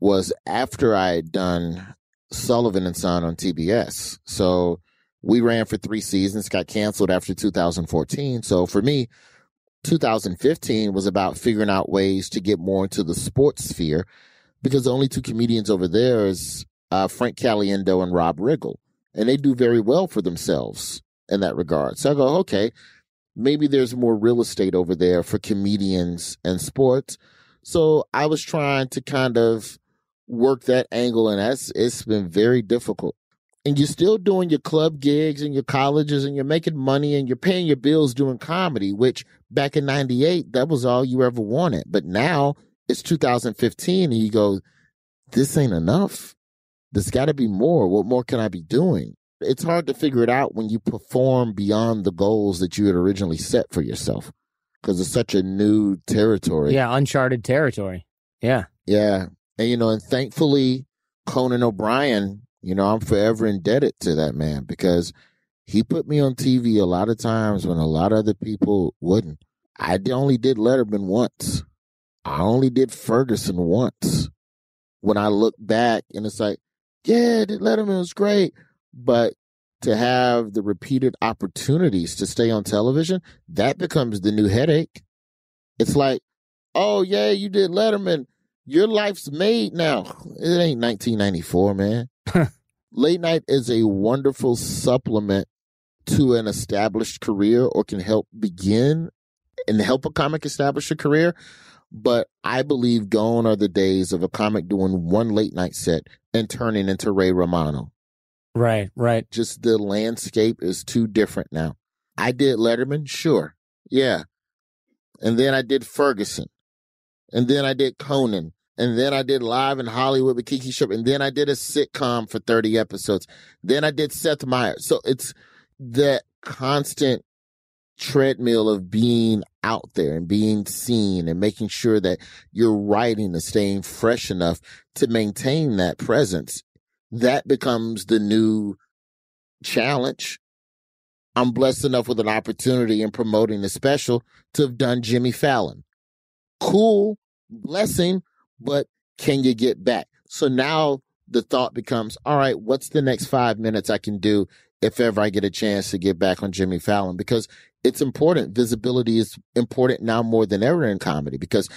was after I had done Sullivan and Son on TBS. So we ran for three seasons, got canceled after 2014. So for me, 2015 was about figuring out ways to get more into the sports sphere because the only two comedians over there is uh, Frank Caliendo and Rob Riggle, and they do very well for themselves in that regard. So I go, okay, maybe there's more real estate over there for comedians and sports. So I was trying to kind of work that angle, and that's it's been very difficult. And you're still doing your club gigs and your colleges, and you're making money and you're paying your bills doing comedy, which back in '98 that was all you ever wanted. But now it's 2015, and you go, this ain't enough. There's got to be more. What more can I be doing? It's hard to figure it out when you perform beyond the goals that you had originally set for yourself because it's such a new territory. Yeah, uncharted territory. Yeah. Yeah. And, you know, and thankfully, Conan O'Brien, you know, I'm forever indebted to that man because he put me on TV a lot of times when a lot of other people wouldn't. I only did Letterman once. I only did Ferguson once. When I look back and it's like, yeah, did Letterman was great. But to have the repeated opportunities to stay on television, that becomes the new headache. It's like, oh yeah, you did Letterman. Your life's made now. It ain't 1994, man. Late night is a wonderful supplement to an established career or can help begin and help a comic establish a career. But I believe gone are the days of a comic doing one late night set and turning into Ray Romano. Right, right. Just the landscape is too different now. I did Letterman, sure. Yeah. And then I did Ferguson. And then I did Conan. And then I did Live in Hollywood with Kiki Sharp. And then I did a sitcom for 30 episodes. Then I did Seth Meyers. So it's that constant treadmill of being out there and being seen and making sure that your writing is staying fresh enough to maintain that presence. That becomes the new challenge. I'm blessed enough with an opportunity in promoting the special to have done Jimmy Fallon. Cool, blessing, but can you get back? So now the thought becomes, all right, what's the next five minutes I can do if ever I get a chance to get back on Jimmy Fallon? Because it's important. Visibility is important now more than ever in comedy because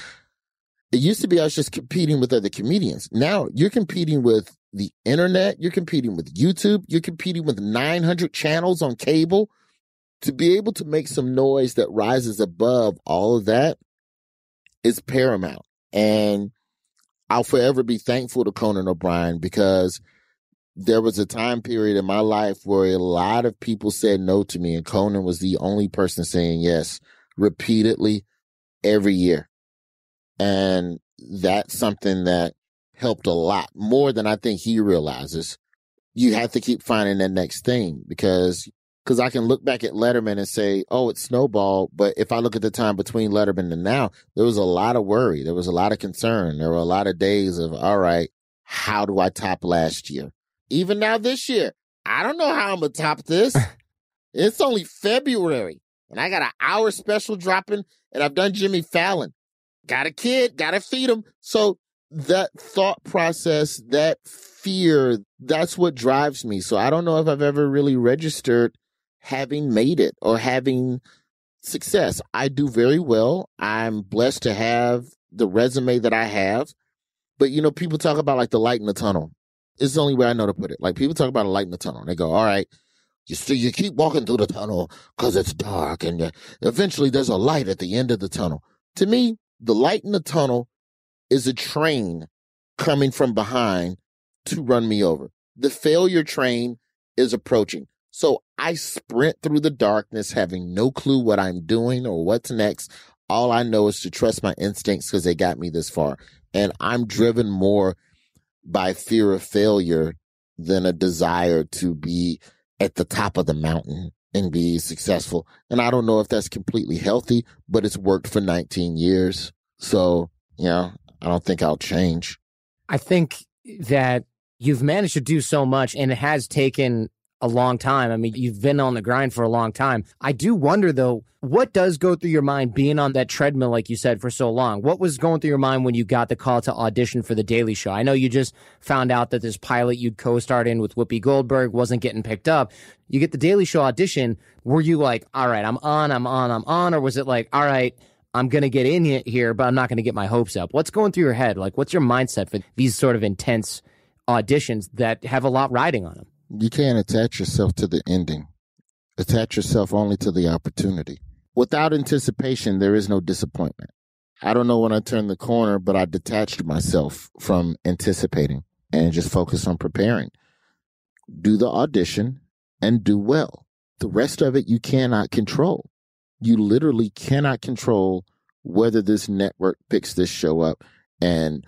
it used to be I was just competing with other comedians. Now you're competing with the internet, you're competing with YouTube, you're competing with 900 channels on cable. To be able to make some noise that rises above all of that is paramount. And I'll forever be thankful to Conan O'Brien because there was a time period in my life where a lot of people said no to me, and Conan was the only person saying yes repeatedly every year. And that's something that helped a lot more than I think he realizes. You have to keep finding that next thing because because I can look back at Letterman and say, oh, it's snowballed. But if I look at the time between Letterman and now, there was a lot of worry. There was a lot of concern. There were a lot of days of, all right, how do I top last year? Even now this year, I don't know how I'm going to top this. <laughs> it's only February and I got an hour special dropping and I've done Jimmy Fallon. Got a kid, got to feed him. So that thought process, that fear, that's what drives me. So I don't know if I've ever really registered having made it or having success. I do very well. I'm blessed to have the resume that I have. But you know, people talk about like the light in the tunnel. It's the only way I know to put it. Like people talk about a light in the tunnel. They go, all right, you see, you keep walking through the tunnel because it's dark and uh, eventually there's a light at the end of the tunnel. To me, the light in the tunnel is a train coming from behind to run me over. The failure train is approaching. So I sprint through the darkness, having no clue what I'm doing or what's next. All I know is to trust my instincts because they got me this far. And I'm driven more by fear of failure than a desire to be at the top of the mountain and be successful. And I don't know if that's completely healthy, but it's worked for 19 years. So, you know, I don't think I'll change. I think that you've managed to do so much and it has taken a long time. I mean, you've been on the grind for a long time. I do wonder though, what does go through your mind being on that treadmill, like you said, for so long? What was going through your mind when you got the call to audition for The Daily Show? I know you just found out that this pilot you'd co starred in with Whoopi Goldberg wasn't getting picked up. You get The Daily Show audition. Were you like, all right, I'm on, I'm on, I'm on? Or was it like, all right, I'm going to get in here, but I'm not going to get my hopes up? What's going through your head? Like, what's your mindset for these sort of intense auditions that have a lot riding on them? You can't attach yourself to the ending. Attach yourself only to the opportunity. Without anticipation, there is no disappointment. I don't know when I turned the corner, but I detached myself from anticipating and just focused on preparing. Do the audition and do well. The rest of it you cannot control. You literally cannot control whether this network picks this show up. And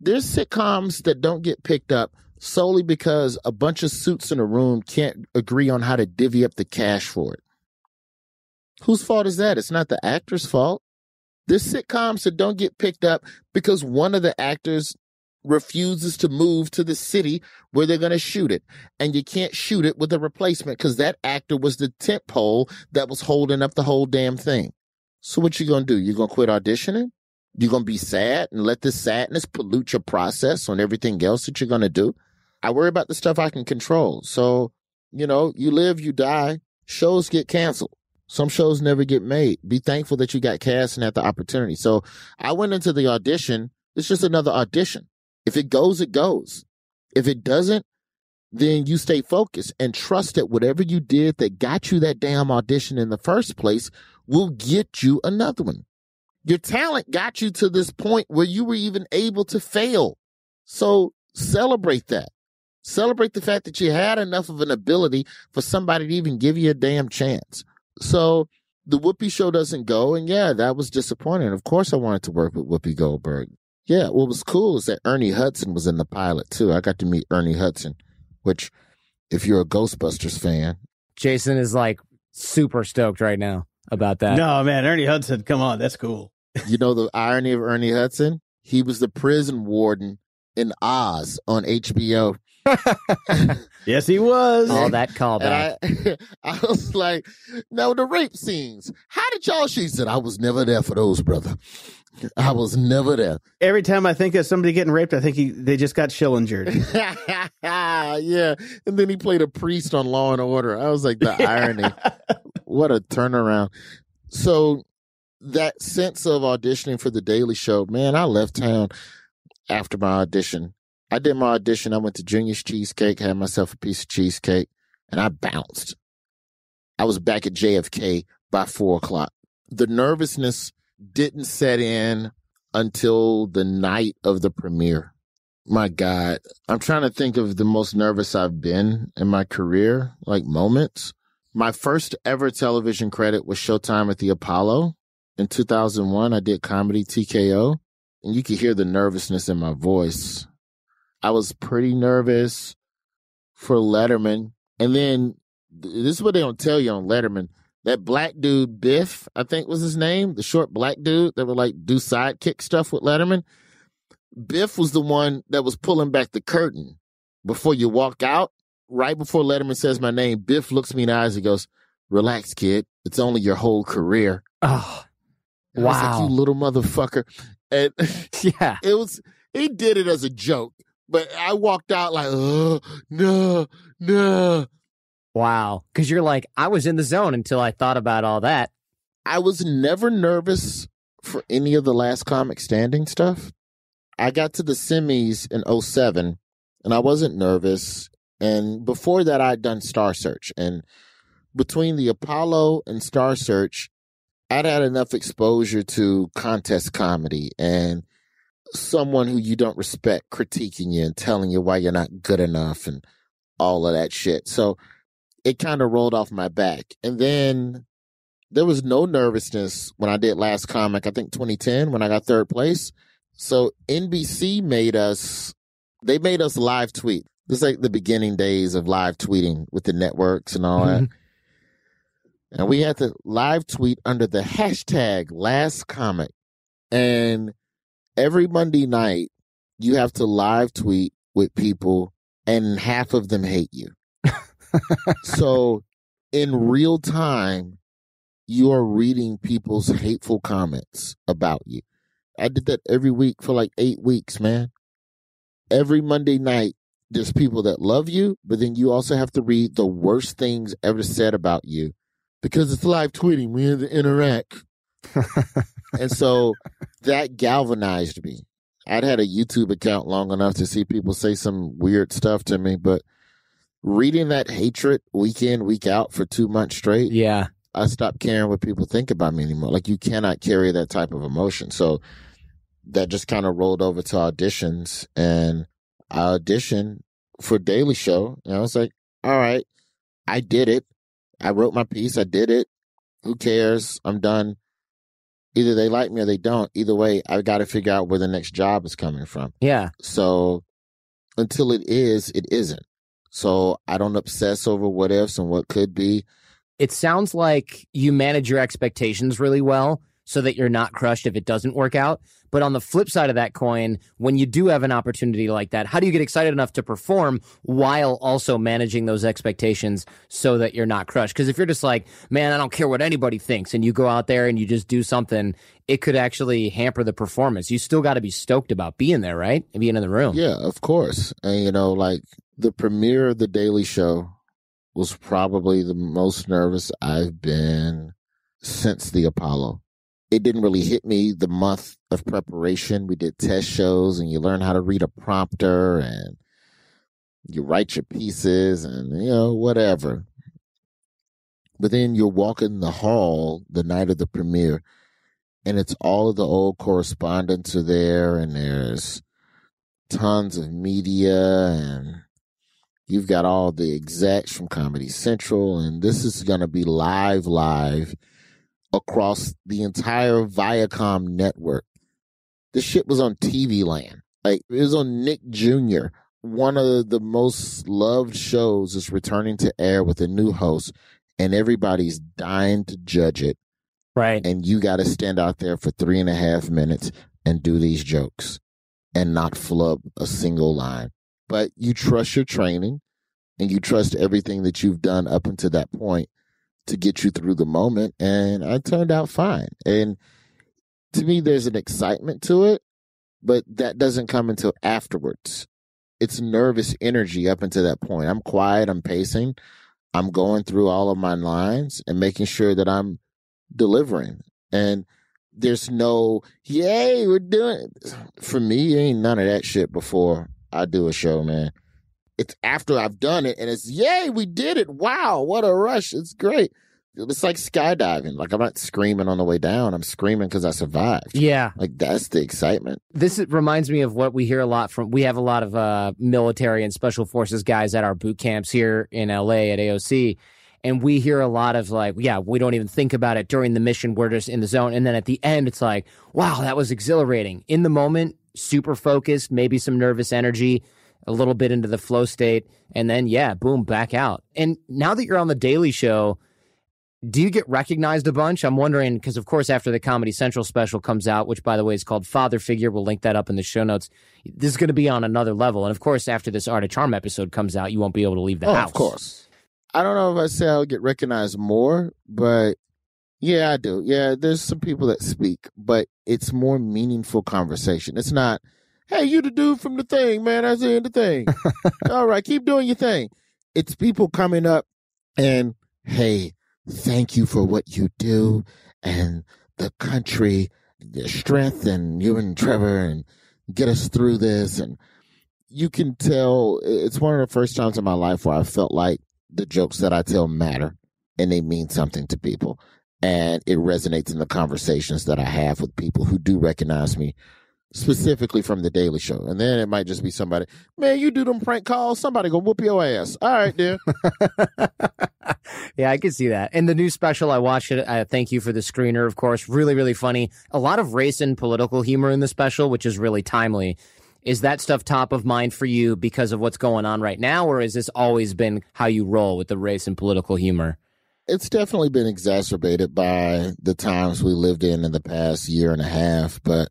there's sitcoms that don't get picked up solely because a bunch of suits in a room can't agree on how to divvy up the cash for it. Whose fault is that? It's not the actor's fault. There's sitcoms that don't get picked up because one of the actors refuses to move to the city where they're going to shoot it. And you can't shoot it with a replacement because that actor was the tent pole that was holding up the whole damn thing. So what you going to do? You going to quit auditioning? You going to be sad and let this sadness pollute your process on everything else that you're going to do? I worry about the stuff I can control. So, you know, you live, you die. Shows get canceled. Some shows never get made. Be thankful that you got cast and had the opportunity. So I went into the audition. It's just another audition. If it goes, it goes. If it doesn't, then you stay focused and trust that whatever you did that got you that damn audition in the first place will get you another one. Your talent got you to this point where you were even able to fail. So celebrate that. Celebrate the fact that you had enough of an ability for somebody to even give you a damn chance. So the Whoopi show doesn't go. And yeah, that was disappointing. Of course, I wanted to work with Whoopi Goldberg. Yeah, what was cool is that Ernie Hudson was in the pilot too. I got to meet Ernie Hudson, which, if you're a Ghostbusters fan, Jason is like super stoked right now about that. No, man, Ernie Hudson, come on, that's cool. you know the irony of Ernie Hudson? He was the prison warden in Oz on HBO. <laughs> yes, he was. All that callback. And I, <laughs> I was like, no, the rape scenes. How did y'all? She said, I was never there for those, brother. I was never there. Every time I think of somebody getting raped, I think he, they just got Schillingered. <laughs> yeah. And then he played a priest on Law and Order. I was like, the irony. What a turnaround. So that sense of auditioning for the Daily Show, man, I left town after my audition. I did my audition. I went to Junior's Cheesecake, had myself a piece of cheesecake, and I bounced. I was back at JFK by four o'clock. The nervousness didn't set in until the night of the premiere. My God, I'm trying to think of the most nervous I've been in my career, like moments. My first ever television credit was Showtime at the Apollo. In 2001, I did comedy TKO, and you could hear the nervousness in my voice. I was pretty nervous for Letterman. And then this is what they don't tell you on Letterman. That black dude, Biff, I think was his name, the short black dude that would like do sidekick stuff with Letterman. Biff was the one that was pulling back the curtain before you walk out. Right before Letterman says my name, Biff looks me in the eyes and goes, Relax, kid. It's only your whole career. Oh, And I was Wow. like, you little motherfucker. And <laughs> yeah. it was, he did it as a joke, but I walked out like, oh, no, no. Wow. Because you're like, I was in the zone until I thought about all that. I was never nervous for any of the last comic standing stuff. I got to the semis in 07 and I wasn't nervous. And before that, I'd done Star Search. And between the Apollo and Star Search, I'd had enough exposure to contest comedy and someone who you don't respect critiquing you and telling you why you're not good enough and all of that shit. So it kind of rolled off my back. And then there was no nervousness when I did last comic, I think 2010 when I got third place. So NBC made us, they made us live tweet. This is like the beginning days of live tweeting with the networks and all that. Mm-hmm. And we had to live tweet under the hashtag last comic. And every Monday night, you have to live tweet with people, and half of them hate you. <laughs> so in real time, you are reading people's hateful comments about you. I did that every week for like eight weeks, man. Every Monday night, there's people that love you, but then you also have to read the worst things ever said about you because it's live tweeting. We have to interact. <laughs> and so that galvanized me. I'd had a YouTube account long enough to see people say some weird stuff to me, but reading that hatred week in, week out for two months straight, Yeah. I stopped caring what people think about me anymore. Like you cannot carry that type of emotion. So that just kind of rolled over to auditions and I auditioned for Daily Show. And I was like, all right, I did it. I wrote my piece. I did it. Who cares? I'm done. Either they like me or they don't. Either way, I've got to figure out where the next job is coming from. Yeah. So until it is, it isn't. So I don't obsess over what ifs and what could be. It sounds like you manage your expectations really well so that you're not crushed if it doesn't work out. But on the flip side of that coin, when you do have an opportunity like that, how do you get excited enough to perform while also managing those expectations so that you're not crushed? Because if you're just like, man, I don't care what anybody thinks, and you go out there and you just do something, it could actually hamper the performance. You still got to be stoked about being there, right? And being in the room. Yeah, of course. And you know, like the premiere of the Daily Show was probably the most nervous I've been since the Apollo. It didn't really hit me the month of preparation. We did test shows and you learn how to read a prompter and you write your pieces and you know, whatever. But then you're walking the hall the night of the premiere and it's all of the old correspondents are there and there's tons of media and you've got all the execs from Comedy Central and this is going to be live live across the entire Viacom network. This shit was on TV land. Like it was on Nick Jr. One of the most loved shows is returning to air with a new host and everybody's dying to judge it Right. and you got to stand out there for three and a half minutes and do these jokes and not flub a single line. but you trust your training and you trust everything that you've done up until that point to get you through the moment. And I turned out fine. And to me, there's an excitement to it, but that doesn't come until afterwards. It's nervous energy up until that point. I'm quiet, I'm pacing, I'm going through all of my lines and making sure that I'm delivering. And there's no, yay, we're doing it. For me, ain't none of that shit before I do a show, man. It's after I've done it and it's, yay, we did it. Wow, what a rush. It's great. It's like skydiving. Like I'm not screaming on the way down. I'm screaming because I survived. Yeah. Like that's the excitement. This reminds me of what we hear a lot from. We have a lot of uh, military and special forces guys at our boot camps here in LA at AOC. And we hear a lot of like, yeah, we don't even think about it during the mission. We're just in the zone. And then at the end, it's like, wow, that was exhilarating. In the moment, super focused, maybe some nervous energy, a little bit into the flow state. And then, yeah, boom, back out. And now that you're on the Daily Show, do you get recognized a bunch? I'm wondering because, of course, after the Comedy Central special comes out, which by the way is called Father Figure, we'll link that up in the show notes. This is going to be on another level, and of course, after this Art of Charm episode comes out, you won't be able to leave the oh, house. Of course. I don't know if I say I'll get recognized more, but yeah, I do. Yeah, there's some people that speak, but it's more meaningful conversation. It's not, hey, you the dude from the thing, man. I in the thing. <laughs> All right, keep doing your thing. It's people coming up and, hey, thank you for what you do and the country, the strength, and you and Trevor, and get us through this. And you can tell it's one of the first times in my life where I felt like the jokes that I tell matter and they mean something to people. And it resonates in the conversations that I have with people who do recognize me specifically from the Daily Show. And then it might just be somebody, man, you do them prank calls, somebody go whoop your ass. All right, dear. <laughs> yeah, I can see that. And the new special, I watched it. I thank you for the screener, of course. Really, really funny. A lot of race and political humor in the special, which is really timely. Is that stuff top of mind for you because of what's going on right now, or has this always been how you roll with the race and political humor? It's definitely been exacerbated by the times we lived in in the past year and a half, but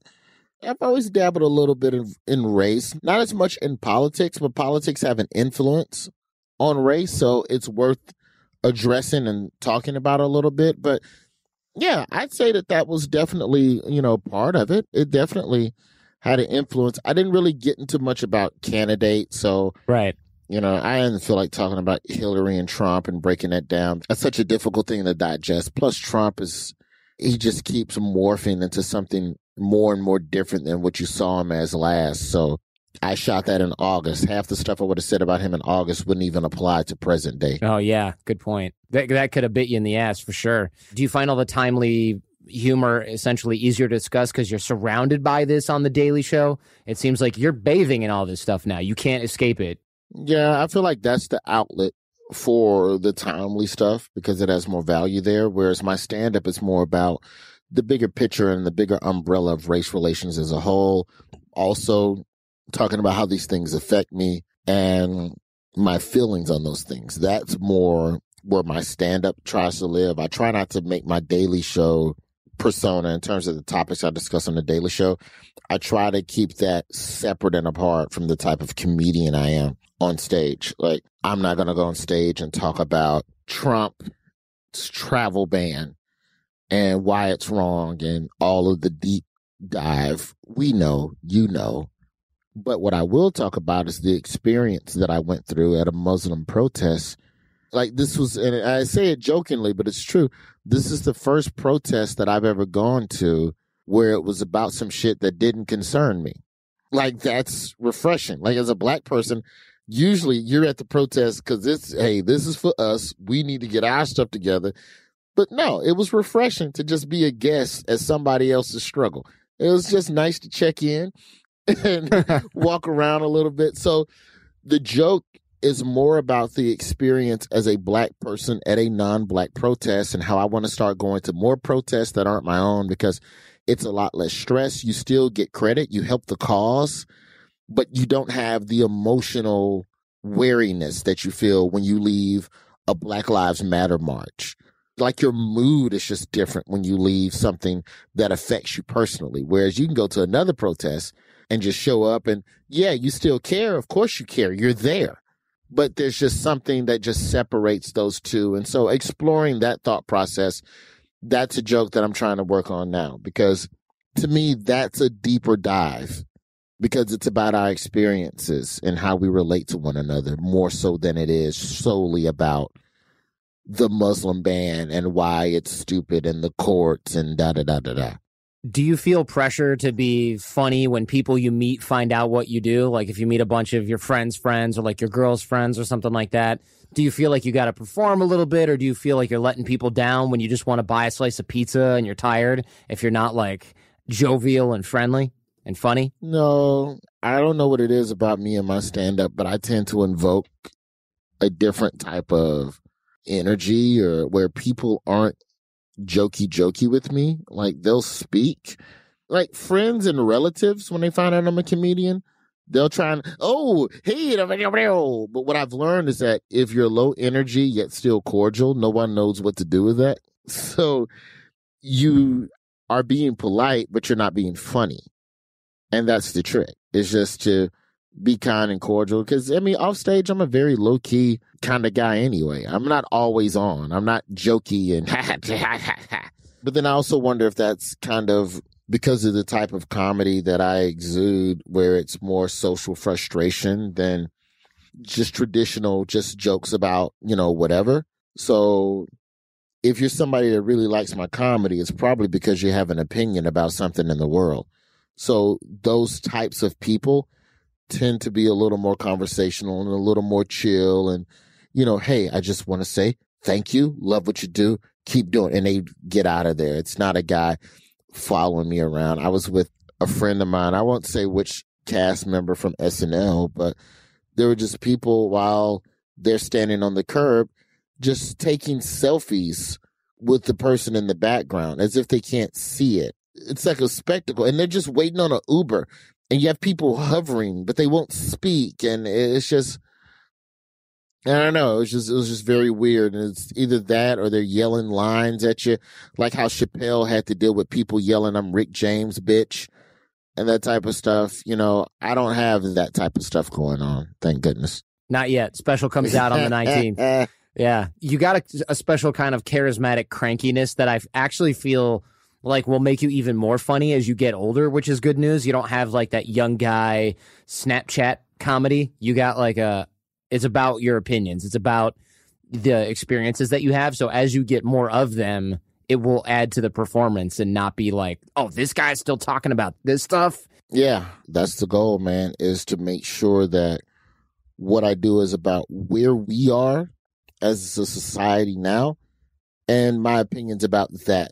I've always dabbled a little bit in, in race, not as much in politics, but politics have an influence on race, so it's worth addressing and talking about a little bit. But yeah, I'd say that that was definitely, you know, part of it. It definitely had an influence. I didn't really get into much about candidates, so right. You know, I didn't feel like talking about Hillary and Trump and breaking that down. That's such a difficult thing to digest. Plus, Trump is he just keeps morphing into something more and more different than what you saw him as last. So I shot that in August. Half the stuff I would have said about him in August wouldn't even apply to present day. Oh yeah, good point. That that could have bit you in the ass for sure. Do you find all the timely humor essentially easier to discuss because you're surrounded by this on the Daily Show? It seems like you're bathing in all this stuff now. You can't escape it. Yeah, I feel like that's the outlet for the timely stuff because it has more value there. Whereas my stand up is more about the bigger picture and the bigger umbrella of race relations as a whole. Also, talking about how these things affect me and my feelings on those things. That's more where my stand up tries to live. I try not to make my daily show persona in terms of the topics I discuss on the daily show. I try to keep that separate and apart from the type of comedian I am on stage. Like, I'm not going to go on stage and talk about Trump's travel ban and why it's wrong and all of the deep dive. We know, you know. But what I will talk about is the experience that I went through at a Muslim protest. Like this was, and I say it jokingly, but it's true. This is the first protest that I've ever gone to where it was about some shit that didn't concern me. Like that's refreshing. Like as a black person, usually you're at the protest because it's, hey, this is for us. We need to get our stuff together. But no, it was refreshing to just be a guest at somebody else's struggle. It was just nice to check in <laughs> and <laughs> walk around a little bit. So the joke is more about the experience as a black person at a non-black protest and how I want to start going to more protests that aren't my own because it's a lot less stress. You still get credit. You help the cause, but you don't have the emotional wariness that you feel when you leave a Black Lives Matter march like your mood is just different when you leave something that affects you personally. Whereas you can go to another protest and just show up. And yeah, you still care. Of course you care. You're there. But there's just something that just separates those two. And so exploring that thought process, that's a joke that I'm trying to work on now because to me, that's a deeper dive because it's about our experiences and how we relate to one another more so than it is solely about the Muslim ban and why it's stupid and the courts and da da da da da. Do you feel pressure to be funny when people you meet find out what you do? Like if you meet a bunch of your friends' friends or like your girl's friends or something like that, do you feel like you got to perform a little bit or do you feel like you're letting people down when you just want to buy a slice of pizza and you're tired if you're not like jovial and friendly and funny? No, I don't know what it is about me and my stand up, but I tend to invoke a different type of energy or where people aren't jokey jokey with me. Like they'll speak. Like friends and relatives when they find out I'm a comedian, they'll try and oh hey but what I've learned is that if you're low energy yet still cordial, no one knows what to do with that. <laughs> So you are being polite, but you're not being funny. And that's the trick. It's just to be kind and cordial. Cause I mean, off stage, I'm a very low key kind of guy anyway. I'm not always on. I'm not jokey and <laughs> but then I also wonder if that's kind of because of the type of comedy that I exude where it's more social frustration than just traditional, just jokes about, you know, whatever. So if you're somebody that really likes my comedy, it's probably because you have an opinion about something in the world. So those types of people tend to be a little more conversational and a little more chill and you know, hey, I just want to say thank you, love what you do, keep doing and they get out of there. It's not a guy following me around. I was with a friend of mine. I won't say which cast member from SNL, but there were just people while they're standing on the curb just taking selfies with the person in the background as if they can't see it. It's like a spectacle and they're just waiting on an Uber and you have people hovering, but they won't speak. And it's just, I don't know. It was just, it was just very weird. And it's either that or they're yelling lines at you, like how Chappelle had to deal with people yelling, I'm Rick James, bitch, and that type of stuff. You know, I don't have that type of stuff going on. Thank goodness. Not yet. Special comes out on the 19th. <laughs> yeah. You got a, a special kind of charismatic crankiness that I actually feel like will make you even more funny as you get older, which is good news. You don't have like that young guy Snapchat comedy. You got like a it's about your opinions. It's about the experiences that you have. So as you get more of them, it will add to the performance and not be like, oh, this guy's still talking about this stuff. Yeah, that's the goal, man, is to make sure that what I do is about where we are as a society now and my opinions about that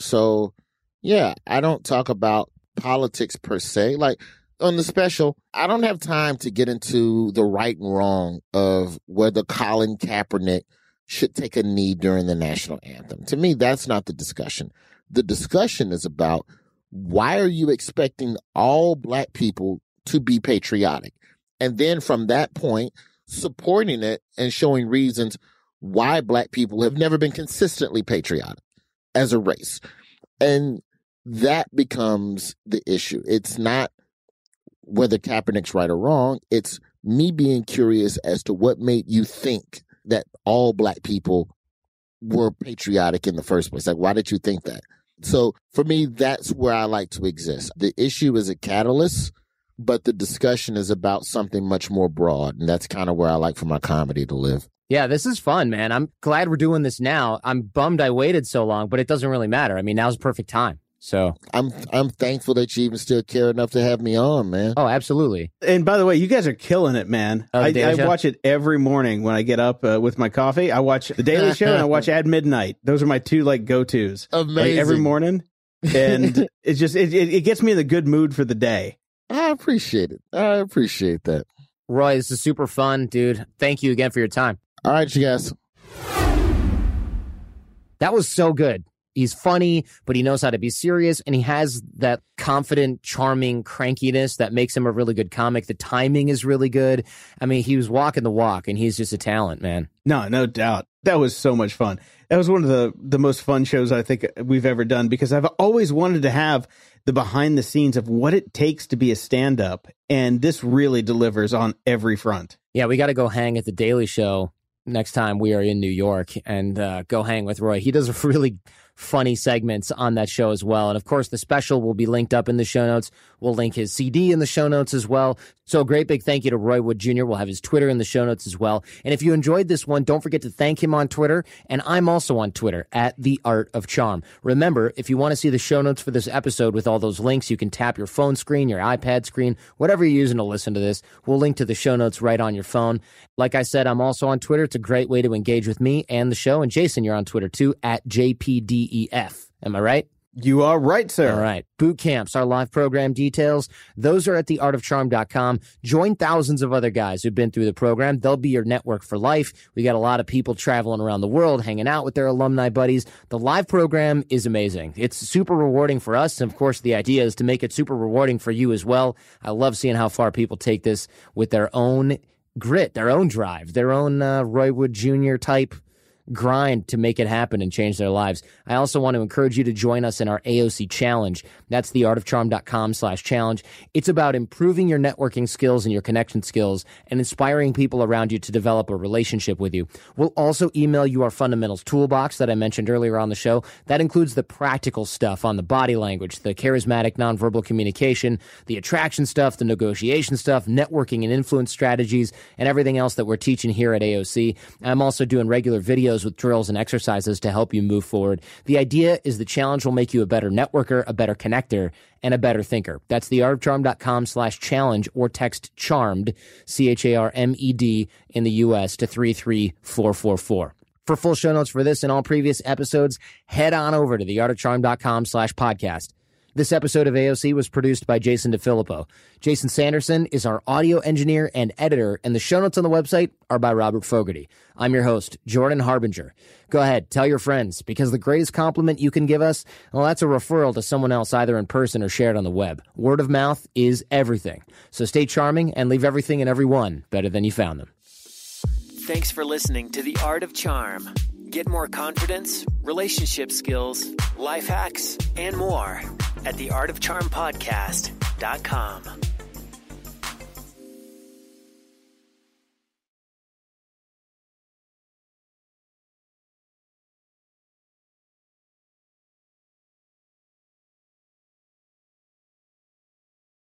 so, yeah, I don't talk about politics per se. Like on the special, I don't have time to get into the right and wrong of whether Colin Kaepernick should take a knee during the national anthem. To me, that's not the discussion. The discussion is about why are you expecting all black people to be patriotic? And then from that point, supporting it and showing reasons why black people have never been consistently patriotic as a race. And that becomes the issue. It's not whether Kaepernick's right or wrong. It's me being curious as to what made you think that all black people were patriotic in the first place. Like, why did you think that? So for me, that's where I like to exist. The issue is a catalyst, but the discussion is about something much more broad. And that's kind of where I like for my comedy to live. Yeah, this is fun, man. I'm glad we're doing this now. I'm bummed I waited so long, but it doesn't really matter. I mean, now's the perfect time. So I'm I'm thankful that you even still care enough to have me on, man. Oh, absolutely. And by the way, you guys are killing it, man. Oh, I, I watch it every morning when I get up uh, with my coffee. I watch the Daily <laughs> Show and I watch At Midnight. Those are my two like go tos. Amazing. every morning, and <laughs> it's just it, it, it gets me in the good mood for the day. I appreciate it. I appreciate that. Roy, this is super fun, dude. Thank you again for your time. All right, you guys. That was so good. He's funny, but he knows how to be serious, and he has that confident, charming crankiness that makes him a really good comic. The timing is really good. I mean, he was walking the walk, and he's just a talent, man. No, no doubt. That was so much fun. That was one of the the most fun shows I think we've ever done because I've always wanted to have the behind the scenes of what it takes to be a stand up. And this really delivers on every front. Yeah, we got to go hang at the Daily Show next time we are in New York and uh, go hang with Roy. He does a really funny segments on that show as well. And of course, the special will be linked up in the show notes. We'll link his CD in the show notes as well. So a great big thank you to Roy Wood Jr. We'll have his Twitter in the show notes as well. And if you enjoyed this one, don't forget to thank him on Twitter. And I'm also on Twitter at The Art of Charm. Remember, if you want to see the show notes for this episode with all those links, you can tap your phone screen, your iPad screen, whatever you're using to listen to this. We'll link to the show notes right on your phone. Like I said, I'm also on Twitter. It's a great way to engage with me and the show. And Jason, you're on Twitter too at JPDEF. Am I right? You are right, sir. All right. Boot camps, our live program details, those are at theartofcharm.com. Join thousands of other guys who've been through the program. They'll be your network for life. We got a lot of people traveling around the world, hanging out with their alumni buddies. The live program is amazing. It's super rewarding for us. And of course, the idea is to make it super rewarding for you as well. I love seeing how far people take this with their own grit, their own drive, their own uh, Roy Wood Jr. type grind to make it happen and change their lives. I also want to encourage you to join us in our AOC challenge. That's theartofcharm.com slash challenge. It's about improving your networking skills and your connection skills and inspiring people around you to develop a relationship with you. We'll also email you our fundamentals toolbox that I mentioned earlier on the show. That includes the practical stuff on the body language, the charismatic nonverbal communication, the attraction stuff, the negotiation stuff, networking and influence strategies, and everything else that we're teaching here at AOC. I'm also doing regular videos with drills and exercises to help you move forward. The idea is the challenge will make you a better networker, a better connector, and a better thinker. That's theartofcharm.com slash challenge or text charmed, C-H-A-R-M-E-D in the U.S. to 33444. For full show notes for this and all previous episodes, head on over to theartofcharm.com slash podcast. This episode of AOC was produced by Jason DeFilippo. Jason Sanderson is our audio engineer and editor, and the show notes on the website are by Robert Fogarty. I'm your host, Jordan Harbinger. Go ahead, tell your friends, because the greatest compliment you can give us, well, that's a referral to someone else either in person or shared on the web. Word of mouth is everything. So stay charming and leave everything and everyone better than you found them. Thanks for listening to The Art of Charm. Get more confidence, relationship skills, life hacks, and more at theartofcharmpodcast.com.